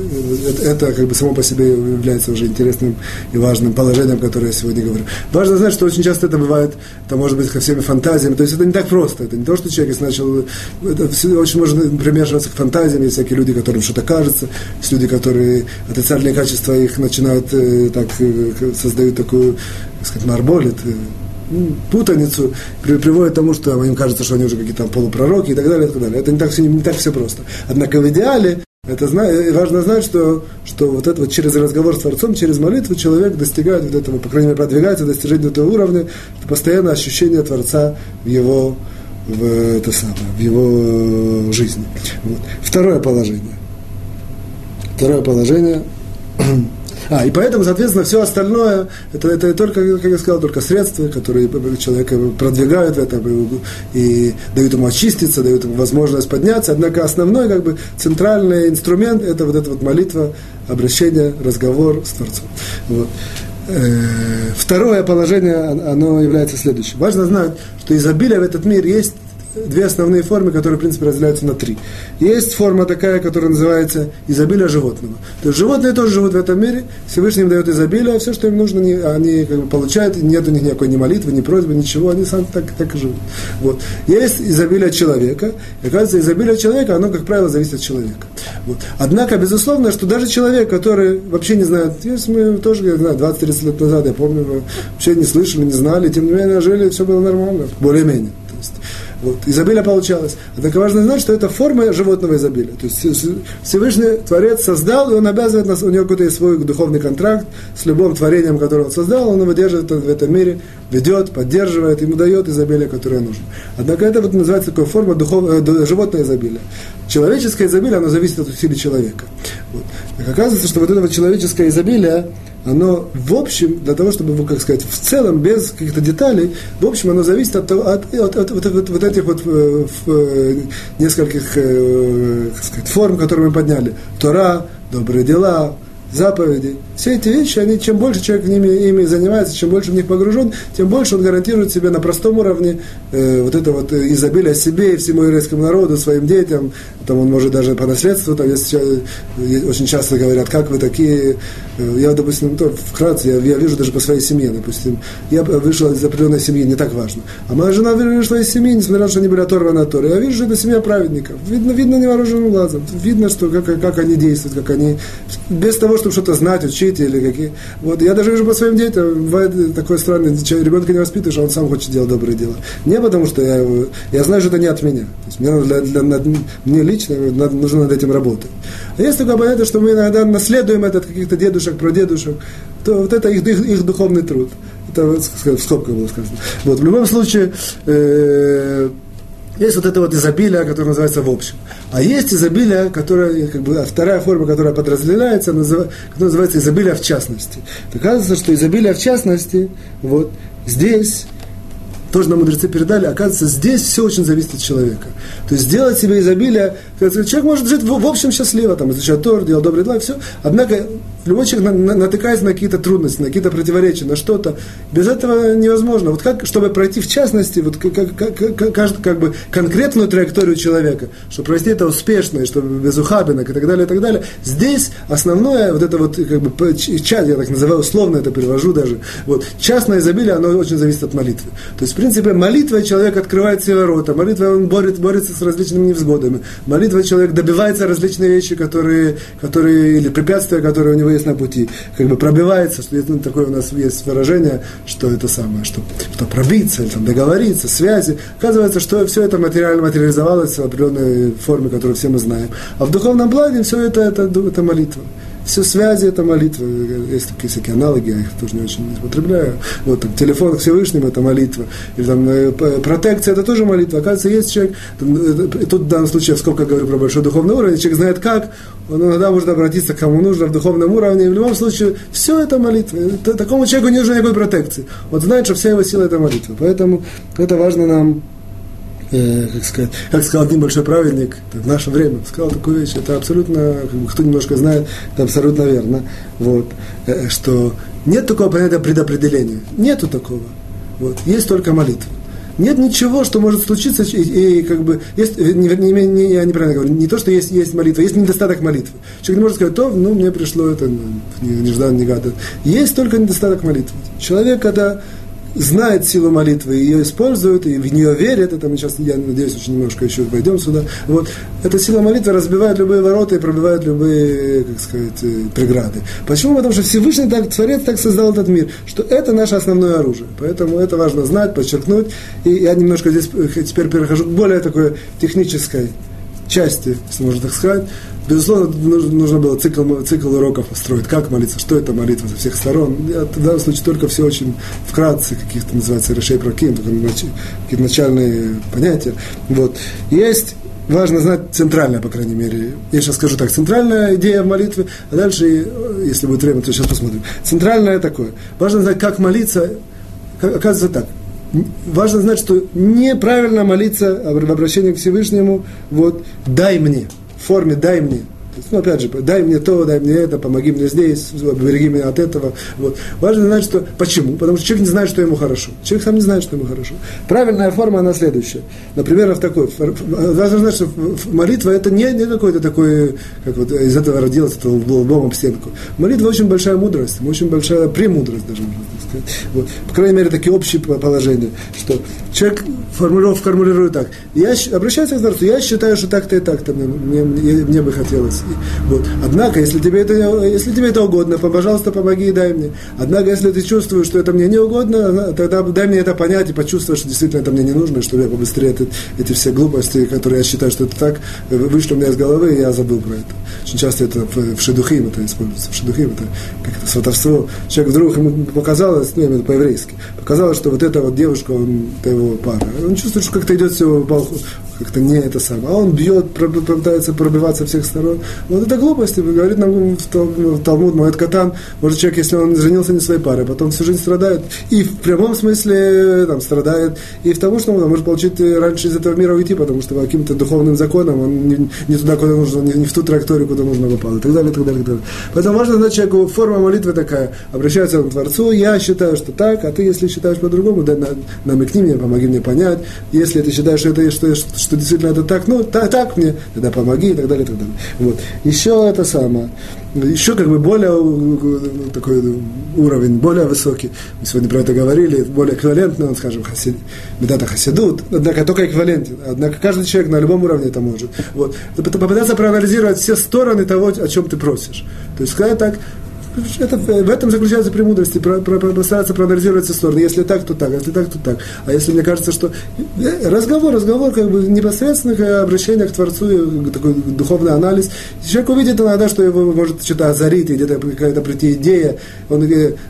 это, это как бы само по себе является уже интересным и важным положением, которое я сегодня говорю. Важно знать, что очень часто это бывает, это может быть ко всеми фантазиями, то есть это не так просто, это не то, что человек начал, это очень можно примешиваться к фантазиям, есть всякие люди, которым что-то кажется, кажется. Есть люди, которые отрицательные качества их начинают э, так, э, создают такую, так сказать, марболит, э, ну, путаницу, при, приводит к тому, что им кажется, что они уже какие-то полупророки и так далее, и так далее. Это не так, все, не так все просто. Однако в идеале это важно знать, что, что вот это вот через разговор с Творцом, через молитву человек достигает вот этого, по крайней мере, продвигается достижение этого уровня, что постоянно ощущение Творца в его, в, это самое, в его жизни. Вот. Второе положение. Второе положение. А, и поэтому, соответственно, все остальное, это, это только, как я сказал, только средства, которые человека продвигают в этом и дают ему очиститься, дают ему возможность подняться. Однако основной, как бы, центральный инструмент – это вот эта вот молитва, обращение, разговор с Творцом. Вот. Э, второе положение, оно является следующим. Важно знать, что изобилие в этот мир есть две основные формы, которые, в принципе, разделяются на три. Есть форма такая, которая называется изобилие животного. То есть животные тоже живут в этом мире, Всевышний им дает изобилие, а все, что им нужно, они, они как бы получают, нет у них никакой ни молитвы, ни просьбы, ничего, они сами так, так и живут. Вот. Есть изобилие человека, и оказывается, изобилие человека, оно, как правило, зависит от человека. Вот. Однако, безусловно, что даже человек, который вообще не знает, есть мы тоже, я знаю, 20-30 лет назад, я помню, вообще не слышали, не знали, тем не менее, жили, все было нормально, более-менее. Вот, изобилие получалось. Однако важно знать, что это форма животного изобилия. То есть Всевышний Творец создал, и он обязывает нас, у него какой-то есть свой духовный контракт с любым творением, которое он создал, он его держит в этом мире, ведет, поддерживает, ему дает изобилие, которое нужно. Однако это вот называется такая форма духов, э, животное. Человеческое изобилие, оно зависит от усилий человека. Вот. Так оказывается, что вот это вот человеческое изобилие, оно в общем, для того, чтобы, как сказать, в целом, без каких-то деталей, в общем, оно зависит от, от, от, от, от, от, от, этих вот э, э, нескольких э, сказать, форм, которые мы подняли. Тора, добрые дела, заповеди. Все эти вещи, они, чем больше человек ними, ими занимается, чем больше в них погружен, тем больше он гарантирует себе на простом уровне э, вот это вот изобилие себе и всему еврейскому народу, своим детям. Там он может даже по наследству, там есть, очень часто говорят, как вы такие. Э, я, допустим, то, вкратце, я, я вижу даже по своей семье, допустим, я вышел из определенной семьи, не так важно. А моя жена вышла из семьи, несмотря на то, что они были оторваны от Торы. Я вижу, что это семья праведников. Видно, видно невооруженным глазом. Видно, что, как, как они действуют, как они... Без того, чтобы что-то знать, учить или какие. Вот я даже вижу по своим детям, бывает такой странный, ребенка не воспитываешь, а он сам хочет делать добрые дела. Не потому что я я знаю, что это не от меня. То есть мне, для, для, над, мне лично надо, нужно над этим работать. А есть такое понятие, что мы иногда наследуем это от каких-то дедушек, прадедушек, то вот это их, их, их духовный труд. Это в скобках было сказано. Вот, в любом случае, э, есть вот это вот изобилие, которое называется в общем. А есть изобилие, которое, как бы, вторая форма, которая подразделяется, которая называется изобилие в частности. Оказывается, что изобилие в частности, вот здесь тоже нам мудрецы передали, оказывается, здесь все очень зависит от человека. То есть сделать себе изобилие, человек может жить в, в общем счастливо, там, изучать Тор, делать добрые дела, все. Однако любой человек на, на, натыкается на какие-то трудности, на какие-то противоречия, на что-то. Без этого невозможно. Вот как, чтобы пройти в частности, вот как, как, как, как, как бы конкретную траекторию человека, чтобы пройти это успешно, и чтобы без ухабинок и так далее, и так далее. Здесь основное, вот это вот, как бы, часть, я так называю, условно это перевожу даже, вот, частное изобилие, оно очень зависит от молитвы. То есть, в принципе, молитва человек открывает все ворота, молитва он борет, борется с различными невзгодами, молитва человек добивается различные вещи, которые, которые или препятствия, которые у него есть на пути, как бы пробивается, что ну, такое у нас есть выражение, что это самое, что, что пробиться, или там договориться, связи. Оказывается, что все это материально материализовалось в определенной форме, которую все мы знаем. А в духовном плане все это, это, это молитва. Все связи это молитва. Есть такие всякие аналоги, я их тоже не очень употребляю. Вот там, телефон к Всевышнему это молитва. Или там э, протекция это тоже молитва. Оказывается, есть человек, там, э, тут в данном случае, сколько говорю про большой духовный уровень, человек знает как, он иногда может обратиться к кому нужно в духовном уровне. И в любом случае, все это молитва. Такому человеку не нужно никакой протекции. Вот знает, что вся его сила это молитва. Поэтому это важно нам э, как сказать, как сказал один большой праведник в наше время, сказал такую вещь, это абсолютно, кто немножко знает, это абсолютно верно, вот, э, что нет такого понятия предопределения, нету такого, вот, есть только молитва. Нет ничего, что может случиться, и, и как бы, есть, э, не, не, не, я неправильно говорю, не то, что есть, есть молитва, есть недостаток молитвы. Человек не может сказать, то, ну, мне пришло это, ну, не, ждал, не гадал. Есть только недостаток молитвы. Человек, когда знает силу молитвы, ее использует, и в нее верит, это мы сейчас, я надеюсь, очень немножко еще войдем сюда, вот, эта сила молитвы разбивает любые ворота и пробивает любые, как сказать, э, преграды. Почему? Потому что Всевышний так, Творец так создал этот мир, что это наше основное оружие. Поэтому это важно знать, подчеркнуть, и я немножко здесь э, теперь перехожу к более такой технической части, если можно так сказать, Безусловно, нужно было цикл, цикл уроков построить, как молиться, что это молитва со всех сторон. Я в данном случае только все очень вкратце, каких-то называется решей проким, какие-то начальные понятия. Вот. Есть важно знать центральное, по крайней мере. Я сейчас скажу так, центральная идея в молитве, а дальше, если будет время, то сейчас посмотрим. Центральное такое. Важно знать, как молиться. Оказывается так. Важно знать, что неправильно молиться в обращении к Всевышнему, вот, дай мне – форме «дай мне». Ну, опять же, дай мне то, дай мне это, помоги мне здесь, обереги меня от этого. Вот. Важно знать, что... Почему? Потому что человек не знает, что ему хорошо. Человек сам не знает, что ему хорошо. Правильная форма, она следующая. Например, в такой... Важно знать, что молитва это не, не какой-то такой, как вот из этого родилось, это лбом об стенку. Молитва очень большая мудрость, очень большая премудрость даже, можно сказать. Вот. По крайней мере, такие общие положения, что человек формулировку формулирует так. Я обращаюсь к Творцу, я считаю, что так-то и так-то мне, мне, мне бы хотелось вот. Однако, если тебе, это, если тебе это угодно, пожалуйста, помоги и дай мне. Однако, если ты чувствуешь, что это мне не угодно, тогда дай мне это понять и почувствовать, что действительно это мне не нужно, чтобы я побыстрее это, эти все глупости, которые я считаю, что это так, вышли у меня из головы, и я забыл про это. Очень часто это в, шедухим это используется. В шедухим это как это сватовство. Человек вдруг ему показалось, ну, имею по-еврейски, показалось, что вот эта вот девушка, он, это его пара. Он чувствует, что как-то идет все как-то не это самое. А он бьет, пытается пробиваться всех сторон. Вот это глупости, говорит нам в Талмуд, Моэт Катан, может человек, если он женился не своей парой, потом всю жизнь страдает, и в прямом смысле там, страдает, и в том, что он может получить раньше из этого мира уйти, потому что по каким-то духовным законам он не, не туда, куда нужно, не, не в ту траекторию, куда нужно попал, и так далее, и так далее, и так далее. Поэтому важно знать человеку, форма молитвы такая, обращается он к Творцу, я считаю, что так, а ты, если считаешь по-другому, дай намекни мне, помоги мне понять, если ты считаешь, что это, что, что действительно это так, ну, так, так мне, тогда помоги, и так далее, и так далее. Вот. Еще это самое, еще как бы более такой уровень, более высокий. Мы сегодня про это говорили, более эквивалентный, он, скажем, хасид, медата хасидут, однако только эквивалентен. Однако каждый человек на любом уровне это может. Вот. Попытаться проанализировать все стороны того, о чем ты просишь. То есть сказать так, это, в этом заключается премудрость, про, про, про, постараться проанализировать все стороны. Если так, то так, если так, то так. А если мне кажется, что э, разговор, разговор, как бы непосредственных обращение к Творцу, такой духовный анализ, человек увидит иногда, что его может что-то озарить, и где-то какая-то прийти идея. Он,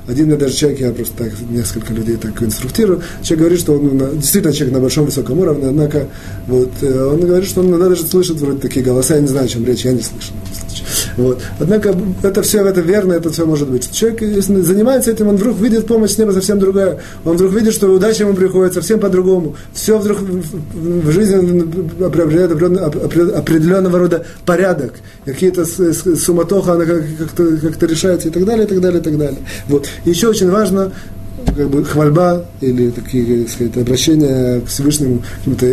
один даже человек, я просто так, несколько людей так инструктирую, человек говорит, что он действительно человек на большом высоком уровне, однако вот, э, он говорит, что он иногда даже слышит вроде такие голоса, я не знаю, о чем речь, я не слышу. Вот. Однако это все это верно, это все может быть. Человек, если занимается этим, он вдруг видит помощь с неба совсем другая. Он вдруг видит, что удача ему приходит совсем по-другому. Все вдруг в жизни приобретает определенного рода порядок. Какие-то суматоха, она как-то, как решается и так далее, и так далее, и так далее. Вот. Еще очень важно как бы хвальба или такие, так сказать, обращения к Всевышнему,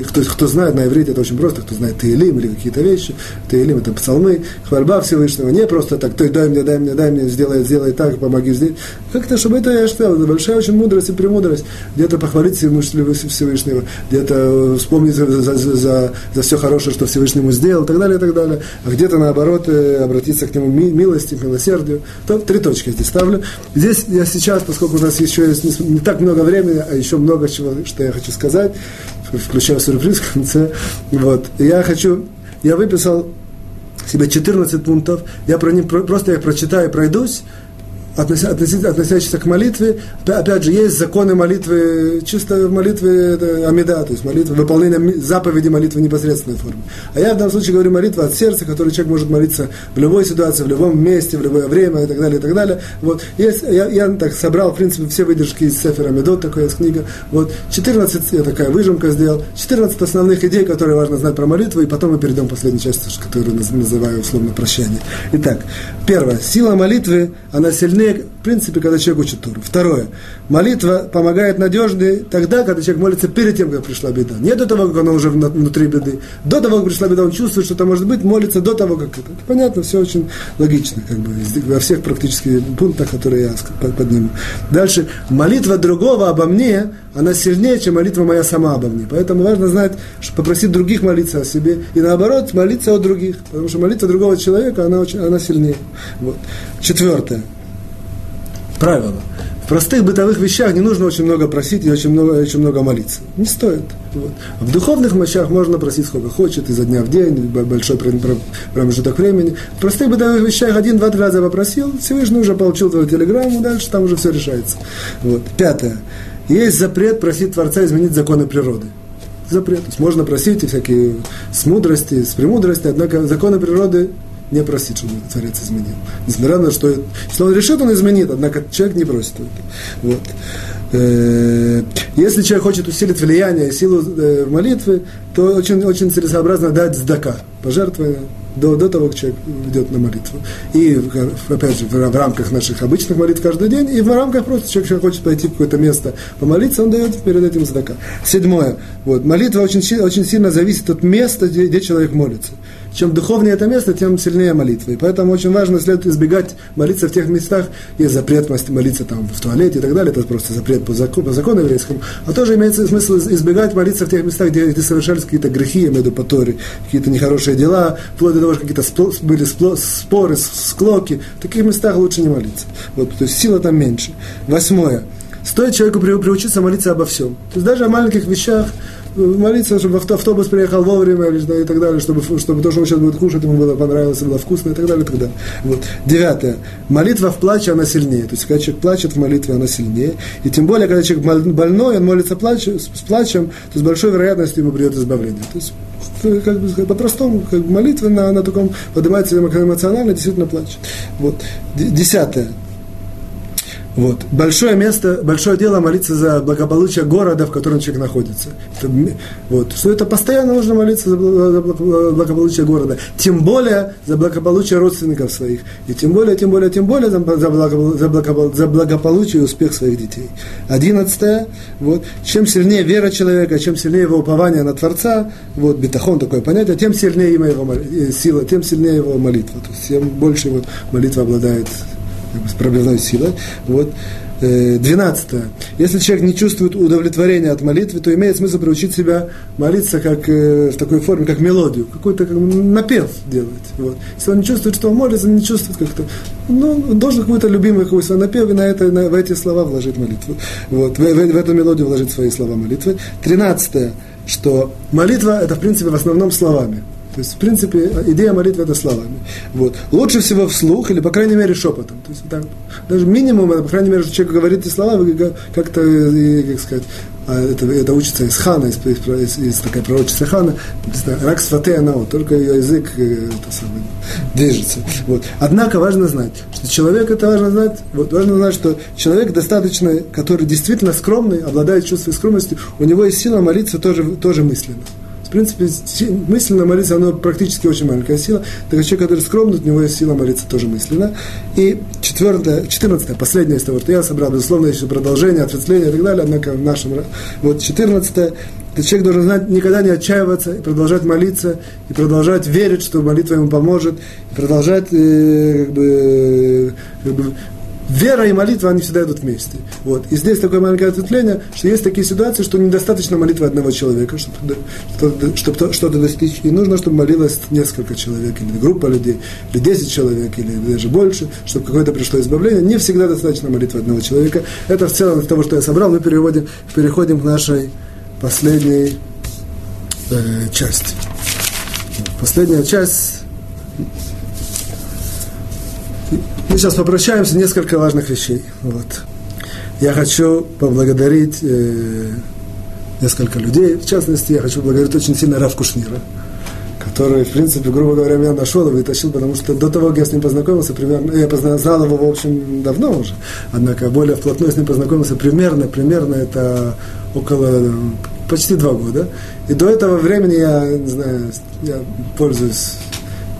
кто, кто знает на иврите, это очень просто, кто знает Таилим или какие-то вещи, Таилим это псалмы, хвальба Всевышнего, не просто так, ты дай мне, дай мне, дай мне, сделай, сделай так, помоги здесь. Как-то, чтобы это я считал, это большая очень мудрость и премудрость, где-то похвалить Всевышнего, где-то вспомнить за, за, за, за все хорошее, что Всевышнему сделал, и так далее, и так далее, а где-то наоборот э, обратиться к нему милости, милосердию. То три точки здесь ставлю. Здесь я сейчас, поскольку у нас еще есть не, не так много времени, а еще много чего, что я хочу сказать, включая сюрприз в конце. Вот. Я хочу, я выписал себе 14 пунктов, я про них просто их прочитаю и пройдусь, относящихся к молитве, опять же, есть законы молитвы, чисто это амида, то есть молитва, выполнение заповеди молитвы в непосредственной форме. А я в данном случае говорю молитва от сердца, которую человек может молиться в любой ситуации, в любом месте, в любое время и так далее, и так далее. Вот. Есть, я, я так собрал, в принципе, все выдержки из Сефера Медот, такая есть книга. Вот. 14, я такая выжимка сделал, 14 основных идей, которые важно знать про молитву, и потом мы перейдем к последней части, которую называю условно прощание. Итак, первое. Сила молитвы, она сильнее в принципе, когда человек учит Туру. Второе. Молитва помогает надежнее тогда, когда человек молится перед тем, как пришла беда. Не до того, как она уже внутри беды. До того, как пришла беда, он чувствует, что это может быть, молится до того, как это. Понятно, все очень логично, как бы, во всех практически пунктах, которые я подниму. Дальше. Молитва другого обо мне, она сильнее, чем молитва моя сама обо мне. Поэтому важно знать, что попросить других молиться о себе, и наоборот, молиться о других. Потому что молитва другого человека, она, очень, она сильнее. Вот. Четвертое правило. В простых бытовых вещах не нужно очень много просить и очень много, очень много молиться. Не стоит. Вот. В духовных мощах можно просить сколько хочет, изо дня в день, большой промежуток времени. В простых бытовых вещах один, два, три раза попросил, Всевышний уже получил твою телеграмму, дальше там уже все решается. Вот. Пятое. Есть запрет просить Творца изменить законы природы запрет. То есть можно просить и всякие с мудрости, с премудрости, однако законы природы не просить, чтобы Творец изменил. Несмотря на то, что если он решит, он изменит, однако человек не просит. Вот. Э, если человек хочет усилить влияние и силу э, молитвы, то очень, очень целесообразно дать сдака, пожертвование до, до того, как человек идет на молитву. И, опять же, в, рамках наших обычных молитв каждый день, и в рамках просто человек, человек хочет пойти в какое-то место помолиться, он дает перед этим сдака. Седьмое. Вот, молитва очень, очень сильно зависит от места, где, где человек молится чем духовнее это место, тем сильнее молитва. И поэтому очень важно следует избегать молиться в тех местах, есть запрет молиться там в туалете и так далее, это просто запрет по закону, по закону еврейскому. А тоже имеется смысл избегать молиться в тех местах, где, где совершались какие-то грехи, я имею в виду по какие-то нехорошие дела, вплоть до того, что какие-то были споры, склоки. В таких местах лучше не молиться. Вот, то есть сила там меньше. Восьмое. Стоит человеку приучиться молиться обо всем. То есть даже о маленьких вещах, молиться, чтобы автобус приехал вовремя и так далее, чтобы, чтобы то, что он сейчас будет кушать, ему было понравилось, было вкусно и так далее, и так далее. Вот. Девятое. Молитва в плаче, она сильнее. То есть, когда человек плачет в молитве, она сильнее. И тем более, когда человек больной, он молится плач, с плачем, то с большой вероятностью ему придет избавление. То есть, как бы по-простому, как бы молитва на, на таком поднимается эмоционально, действительно плачет. Вот. Десятое. Вот. Большое место, большое дело молиться за благополучие города, в котором человек находится. Это, вот. Что это постоянно нужно молиться за благополучие города. Тем более за благополучие родственников своих. И тем более, тем более, тем более за, благополучие, за благополучие и успех своих детей. Одиннадцатое. Вот. Чем сильнее вера человека, чем сильнее его упование на Творца, вот, бетахон такое понятие, тем сильнее его э, сила, тем сильнее его молитва. То есть тем больше его молитва обладает с пробивной силой. Вот. Э, двенадцатое. Если человек не чувствует удовлетворения от молитвы, то имеет смысл приучить себя молиться как, э, в такой форме, как мелодию, какой-то как, напев делать. Вот. Если он не чувствует, что он молится, не чувствует как-то, ну, должен какой-то любимый какой свой напев и на, это, на, в эти слова вложить молитву. Вот. В, в, в эту мелодию вложить свои слова молитвы. Тринадцатое, что молитва это в принципе в основном словами. То есть, в принципе, идея молитвы это словами. Вот. Лучше всего вслух, или, по крайней мере, шепотом. То есть, так, даже минимум, по крайней мере, человек говорит эти слова, как-то, как сказать, а это, это учится из Хана, из, из, из такая пророчица Хана, рак сватеянао, только ее язык э, это самое, движется. Вот. Однако важно знать, что человек, это важно знать, вот, важно знать, что человек достаточно, который действительно скромный, обладает чувством скромности, у него есть сила молиться тоже, тоже мысленно В принципе, мысленно молиться, оно практически очень маленькая сила. Так человек, который скромный, у него есть сила молиться тоже мысленно. И четвертое, четырнадцатое, последнее из того, что я собрал, безусловно, еще продолжение, ответвление и так далее, однако в нашем... Вот четырнадцатое, то человек должен знать, никогда не отчаиваться, и продолжать молиться, и продолжать верить, что молитва ему поможет, и продолжать э, как бы, как бы вера и молитва, они всегда идут вместе. Вот. И здесь такое маленькое ответвление, что есть такие ситуации, что недостаточно молитвы одного человека, чтобы, что-то достичь. И нужно, чтобы молилось несколько человек, или группа людей, или 10 человек, или даже больше, чтобы какое-то пришло избавление. Не всегда достаточно молитвы одного человека. Это в целом из того, что я собрал, мы переводим, переходим к нашей последней э, части. Последняя часть мы сейчас попрощаемся, несколько важных вещей. Вот. Я хочу поблагодарить э, несколько людей. В частности, я хочу поблагодарить очень сильно Рав Кушнира, который, в принципе, грубо говоря, меня нашел и вытащил, потому что до того, как я с ним познакомился, примерно, я познал его, в общем, давно уже, однако более вплотную с ним познакомился примерно, примерно это около почти два года. И до этого времени я, не знаю, я пользуюсь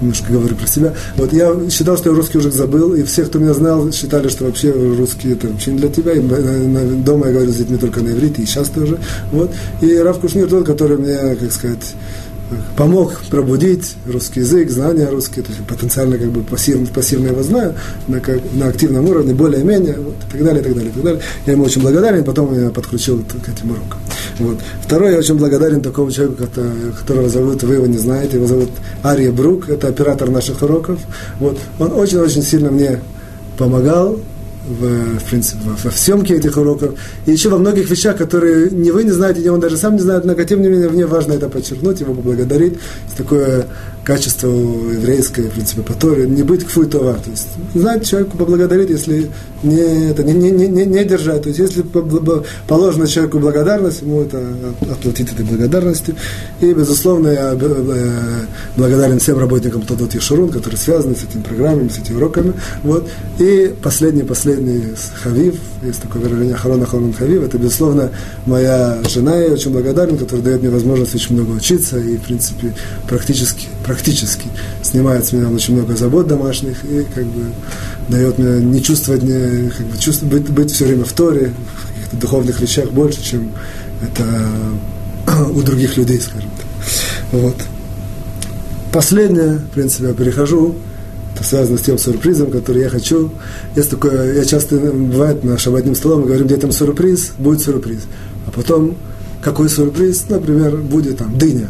немножко говорю про себя. Вот я считал, что я русский язык забыл, и все, кто меня знал, считали, что вообще русский это вообще не для тебя. И дома я говорю с детьми только на иврите, и сейчас тоже. Вот. И Рав Кушнир тот, который мне, как сказать, помог пробудить русский язык, знания русские, то есть потенциально как бы пассивно, пассивно его знаю, на, как, на активном уровне, более-менее, вот, и так далее, и так далее, и так далее. Я ему очень благодарен, потом я подключил к этим урокам. Вот. Второй, я очень благодарен такому человеку, которого зовут, вы его не знаете, его зовут Ария Брук, это оператор наших уроков. Вот. Он очень-очень сильно мне помогал, в, в принципе, во, во съемке этих уроков, и еще во многих вещах, которые не вы не знаете, и он даже сам не знает, но тем не менее мне важно это подчеркнуть, его поблагодарить. Такое качество еврейское, в принципе, по Торе, не быть кфуйтова, то есть знать человеку поблагодарить, если не, это, не, не, не, не держать, то есть если положено человеку благодарность, ему это отплатить этой благодарностью. И, безусловно, я э, благодарен всем работникам Тодот Ешурун, которые связаны с этими программами, с этими уроками. Вот. И последний, последний Хавив, есть такое выражение Харон Ахарон Хавив, это, безусловно, моя жена, я очень благодарен, которая дает мне возможность очень много учиться и, в принципе, практически, практически снимает с меня очень много забот домашних и как бы дает мне не чувствовать, не, как бы чувствовать, быть, быть все время в Торе, в каких-то духовных вещах больше, чем это у других людей, скажем так. Вот. Последнее, в принципе, я перехожу, это связано с тем сюрпризом, который я хочу. Есть такое, я часто, бывает, на шабатным столом, мы говорим, где там сюрприз, будет сюрприз. А потом, какой сюрприз, например, будет там дыня.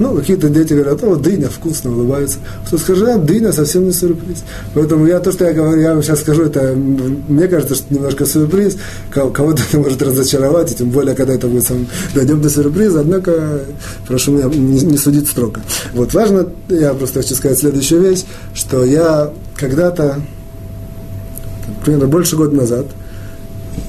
Ну, какие-то дети говорят, о, дыня, вкусно, улыбаются. Кто скажет, а, дыня совсем не сюрприз. Поэтому я то, что я говорю, я вам сейчас скажу, это, мне кажется, что немножко сюрприз, кого-то это может разочаровать, и тем более, когда это будет сам, дойдем до сюрприза, однако, прошу меня не, не судить строго. Вот, важно, я просто хочу сказать следующую вещь, что я когда-то, примерно больше года назад,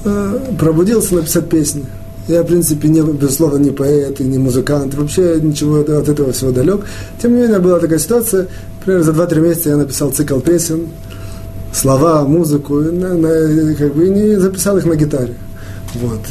э, пробудился написать песни. Я, в принципе, не, безусловно, не поэт и не музыкант, вообще ничего от этого всего далек. Тем не менее, была такая ситуация, примерно за 2-3 месяца я написал цикл песен, слова, музыку, на, на, как бы, и не записал их на гитаре. Вот.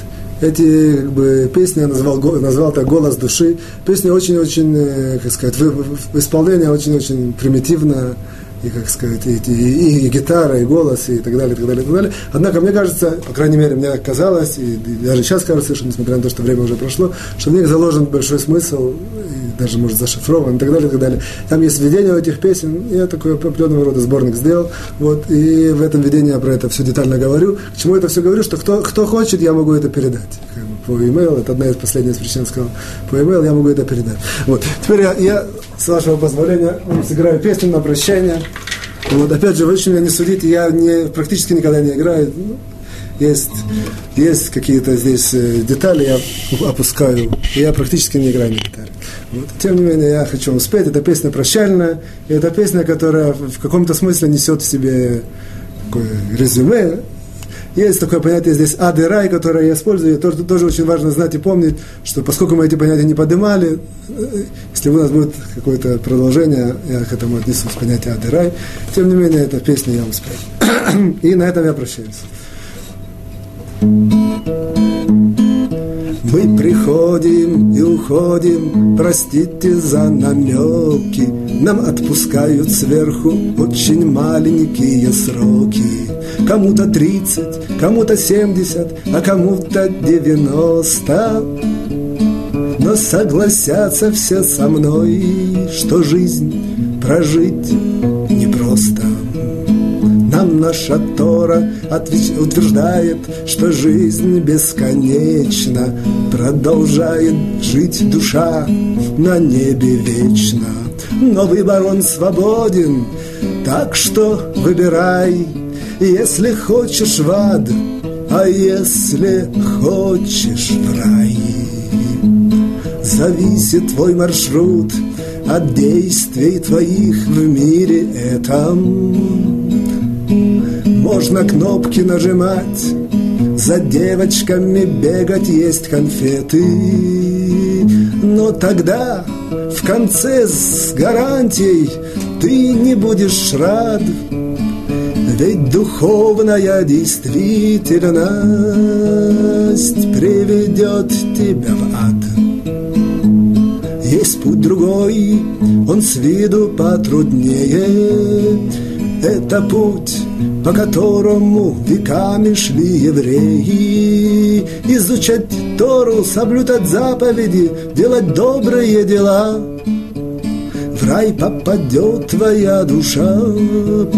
Эти как бы, песни я назвал, назвал так «Голос души». Песни очень-очень, э, как сказать, в, исполнении очень-очень примитивно, и, как сказать, и, и, и гитара, и голос, и так далее, и так далее, и так далее. Однако, мне кажется, по крайней мере, мне казалось, и, и даже сейчас кажется, что, несмотря на то, что время уже прошло, что в них заложен большой смысл, и даже, может, зашифрован, и так далее, и так далее. Там есть введение этих песен, я такой определенного рода сборник сделал, вот, и в этом введении я про это все детально говорю. К чему это все говорю, что кто, кто хочет, я могу это передать. По e-mail, это одна из последних причин, по e-mail я могу это передать. Вот. Теперь я, я с вашего позволения, сыграю песню на прощание. Вот, опять же, вы очень меня не судите, я не, практически никогда не играю. Ну, есть, есть какие-то здесь э, детали, я опускаю, я практически не играю на гитаре. Вот. Тем не менее, я хочу успеть. Это песня прощальная, и это песня, которая в каком-то смысле несет в себе такое резюме есть такое понятие здесь ад которое я использую, тоже, тоже очень важно знать и помнить, что поскольку мы эти понятия не поднимали, э, если у нас будет какое-то продолжение, я к этому отнесусь, понятие ад. Тем не менее, эта песня я успею. И на этом я прощаюсь. Мы приходим и уходим, простите за намеки. Нам отпускают сверху очень маленькие сроки. Кому-то тридцать, кому-то семьдесят, а кому-то девяносто. Но согласятся все со мной, что жизнь прожить наша Тора утверждает, что жизнь бесконечна, Продолжает жить душа на небе вечно. Но выбор он свободен, так что выбирай, если хочешь в ад, а если хочешь в рай. Зависит твой маршрут от действий твоих в мире этом можно кнопки нажимать, за девочками бегать, есть конфеты. Но тогда в конце с гарантией ты не будешь рад, ведь духовная действительность приведет тебя в ад. Есть путь другой, он с виду потруднее, это путь по которому веками шли евреи, изучать Тору, соблюдать заповеди, делать добрые дела. В рай попадет твоя душа,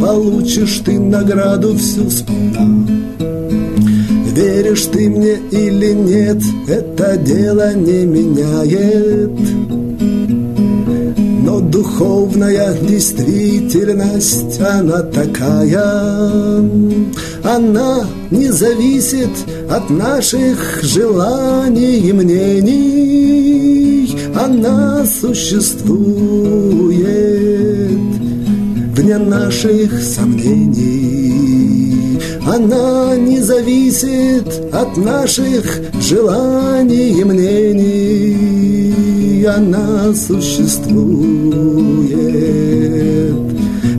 получишь ты награду всю сполна. Веришь ты мне или нет, это дело не меняет духовная действительность, она такая. Она не зависит от наших желаний и мнений. Она существует вне наших сомнений. Она не зависит от наших желаний и мнений. Она существует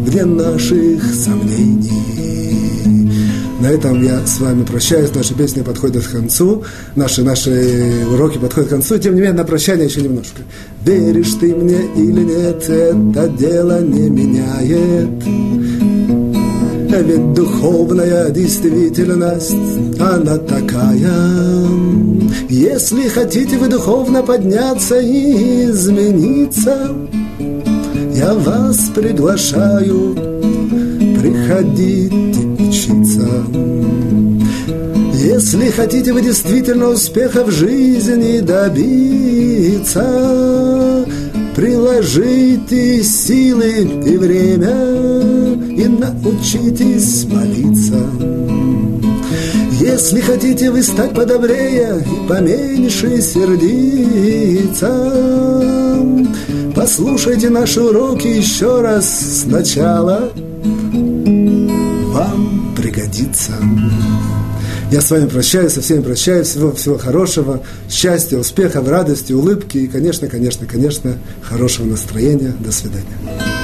вне наших сомнений. На этом я с вами прощаюсь. Наши песни подходят к концу. Наши, наши уроки подходят к концу. Тем не менее, на прощание еще немножко. Веришь ты мне или нет, это дело не меняет. Ведь духовная действительность, она такая. Если хотите вы духовно подняться и измениться, я вас приглашаю, приходите учиться. Если хотите вы действительно успеха в жизни добиться, приложите силы и время и научитесь молиться. Если хотите вы стать подобрее и поменьше сердиться, Послушайте наши уроки еще раз сначала. Вам пригодится. Я с вами прощаюсь, со всеми прощаюсь. Всего, всего хорошего, счастья, успеха, радости, улыбки и, конечно, конечно, конечно, хорошего настроения. До свидания.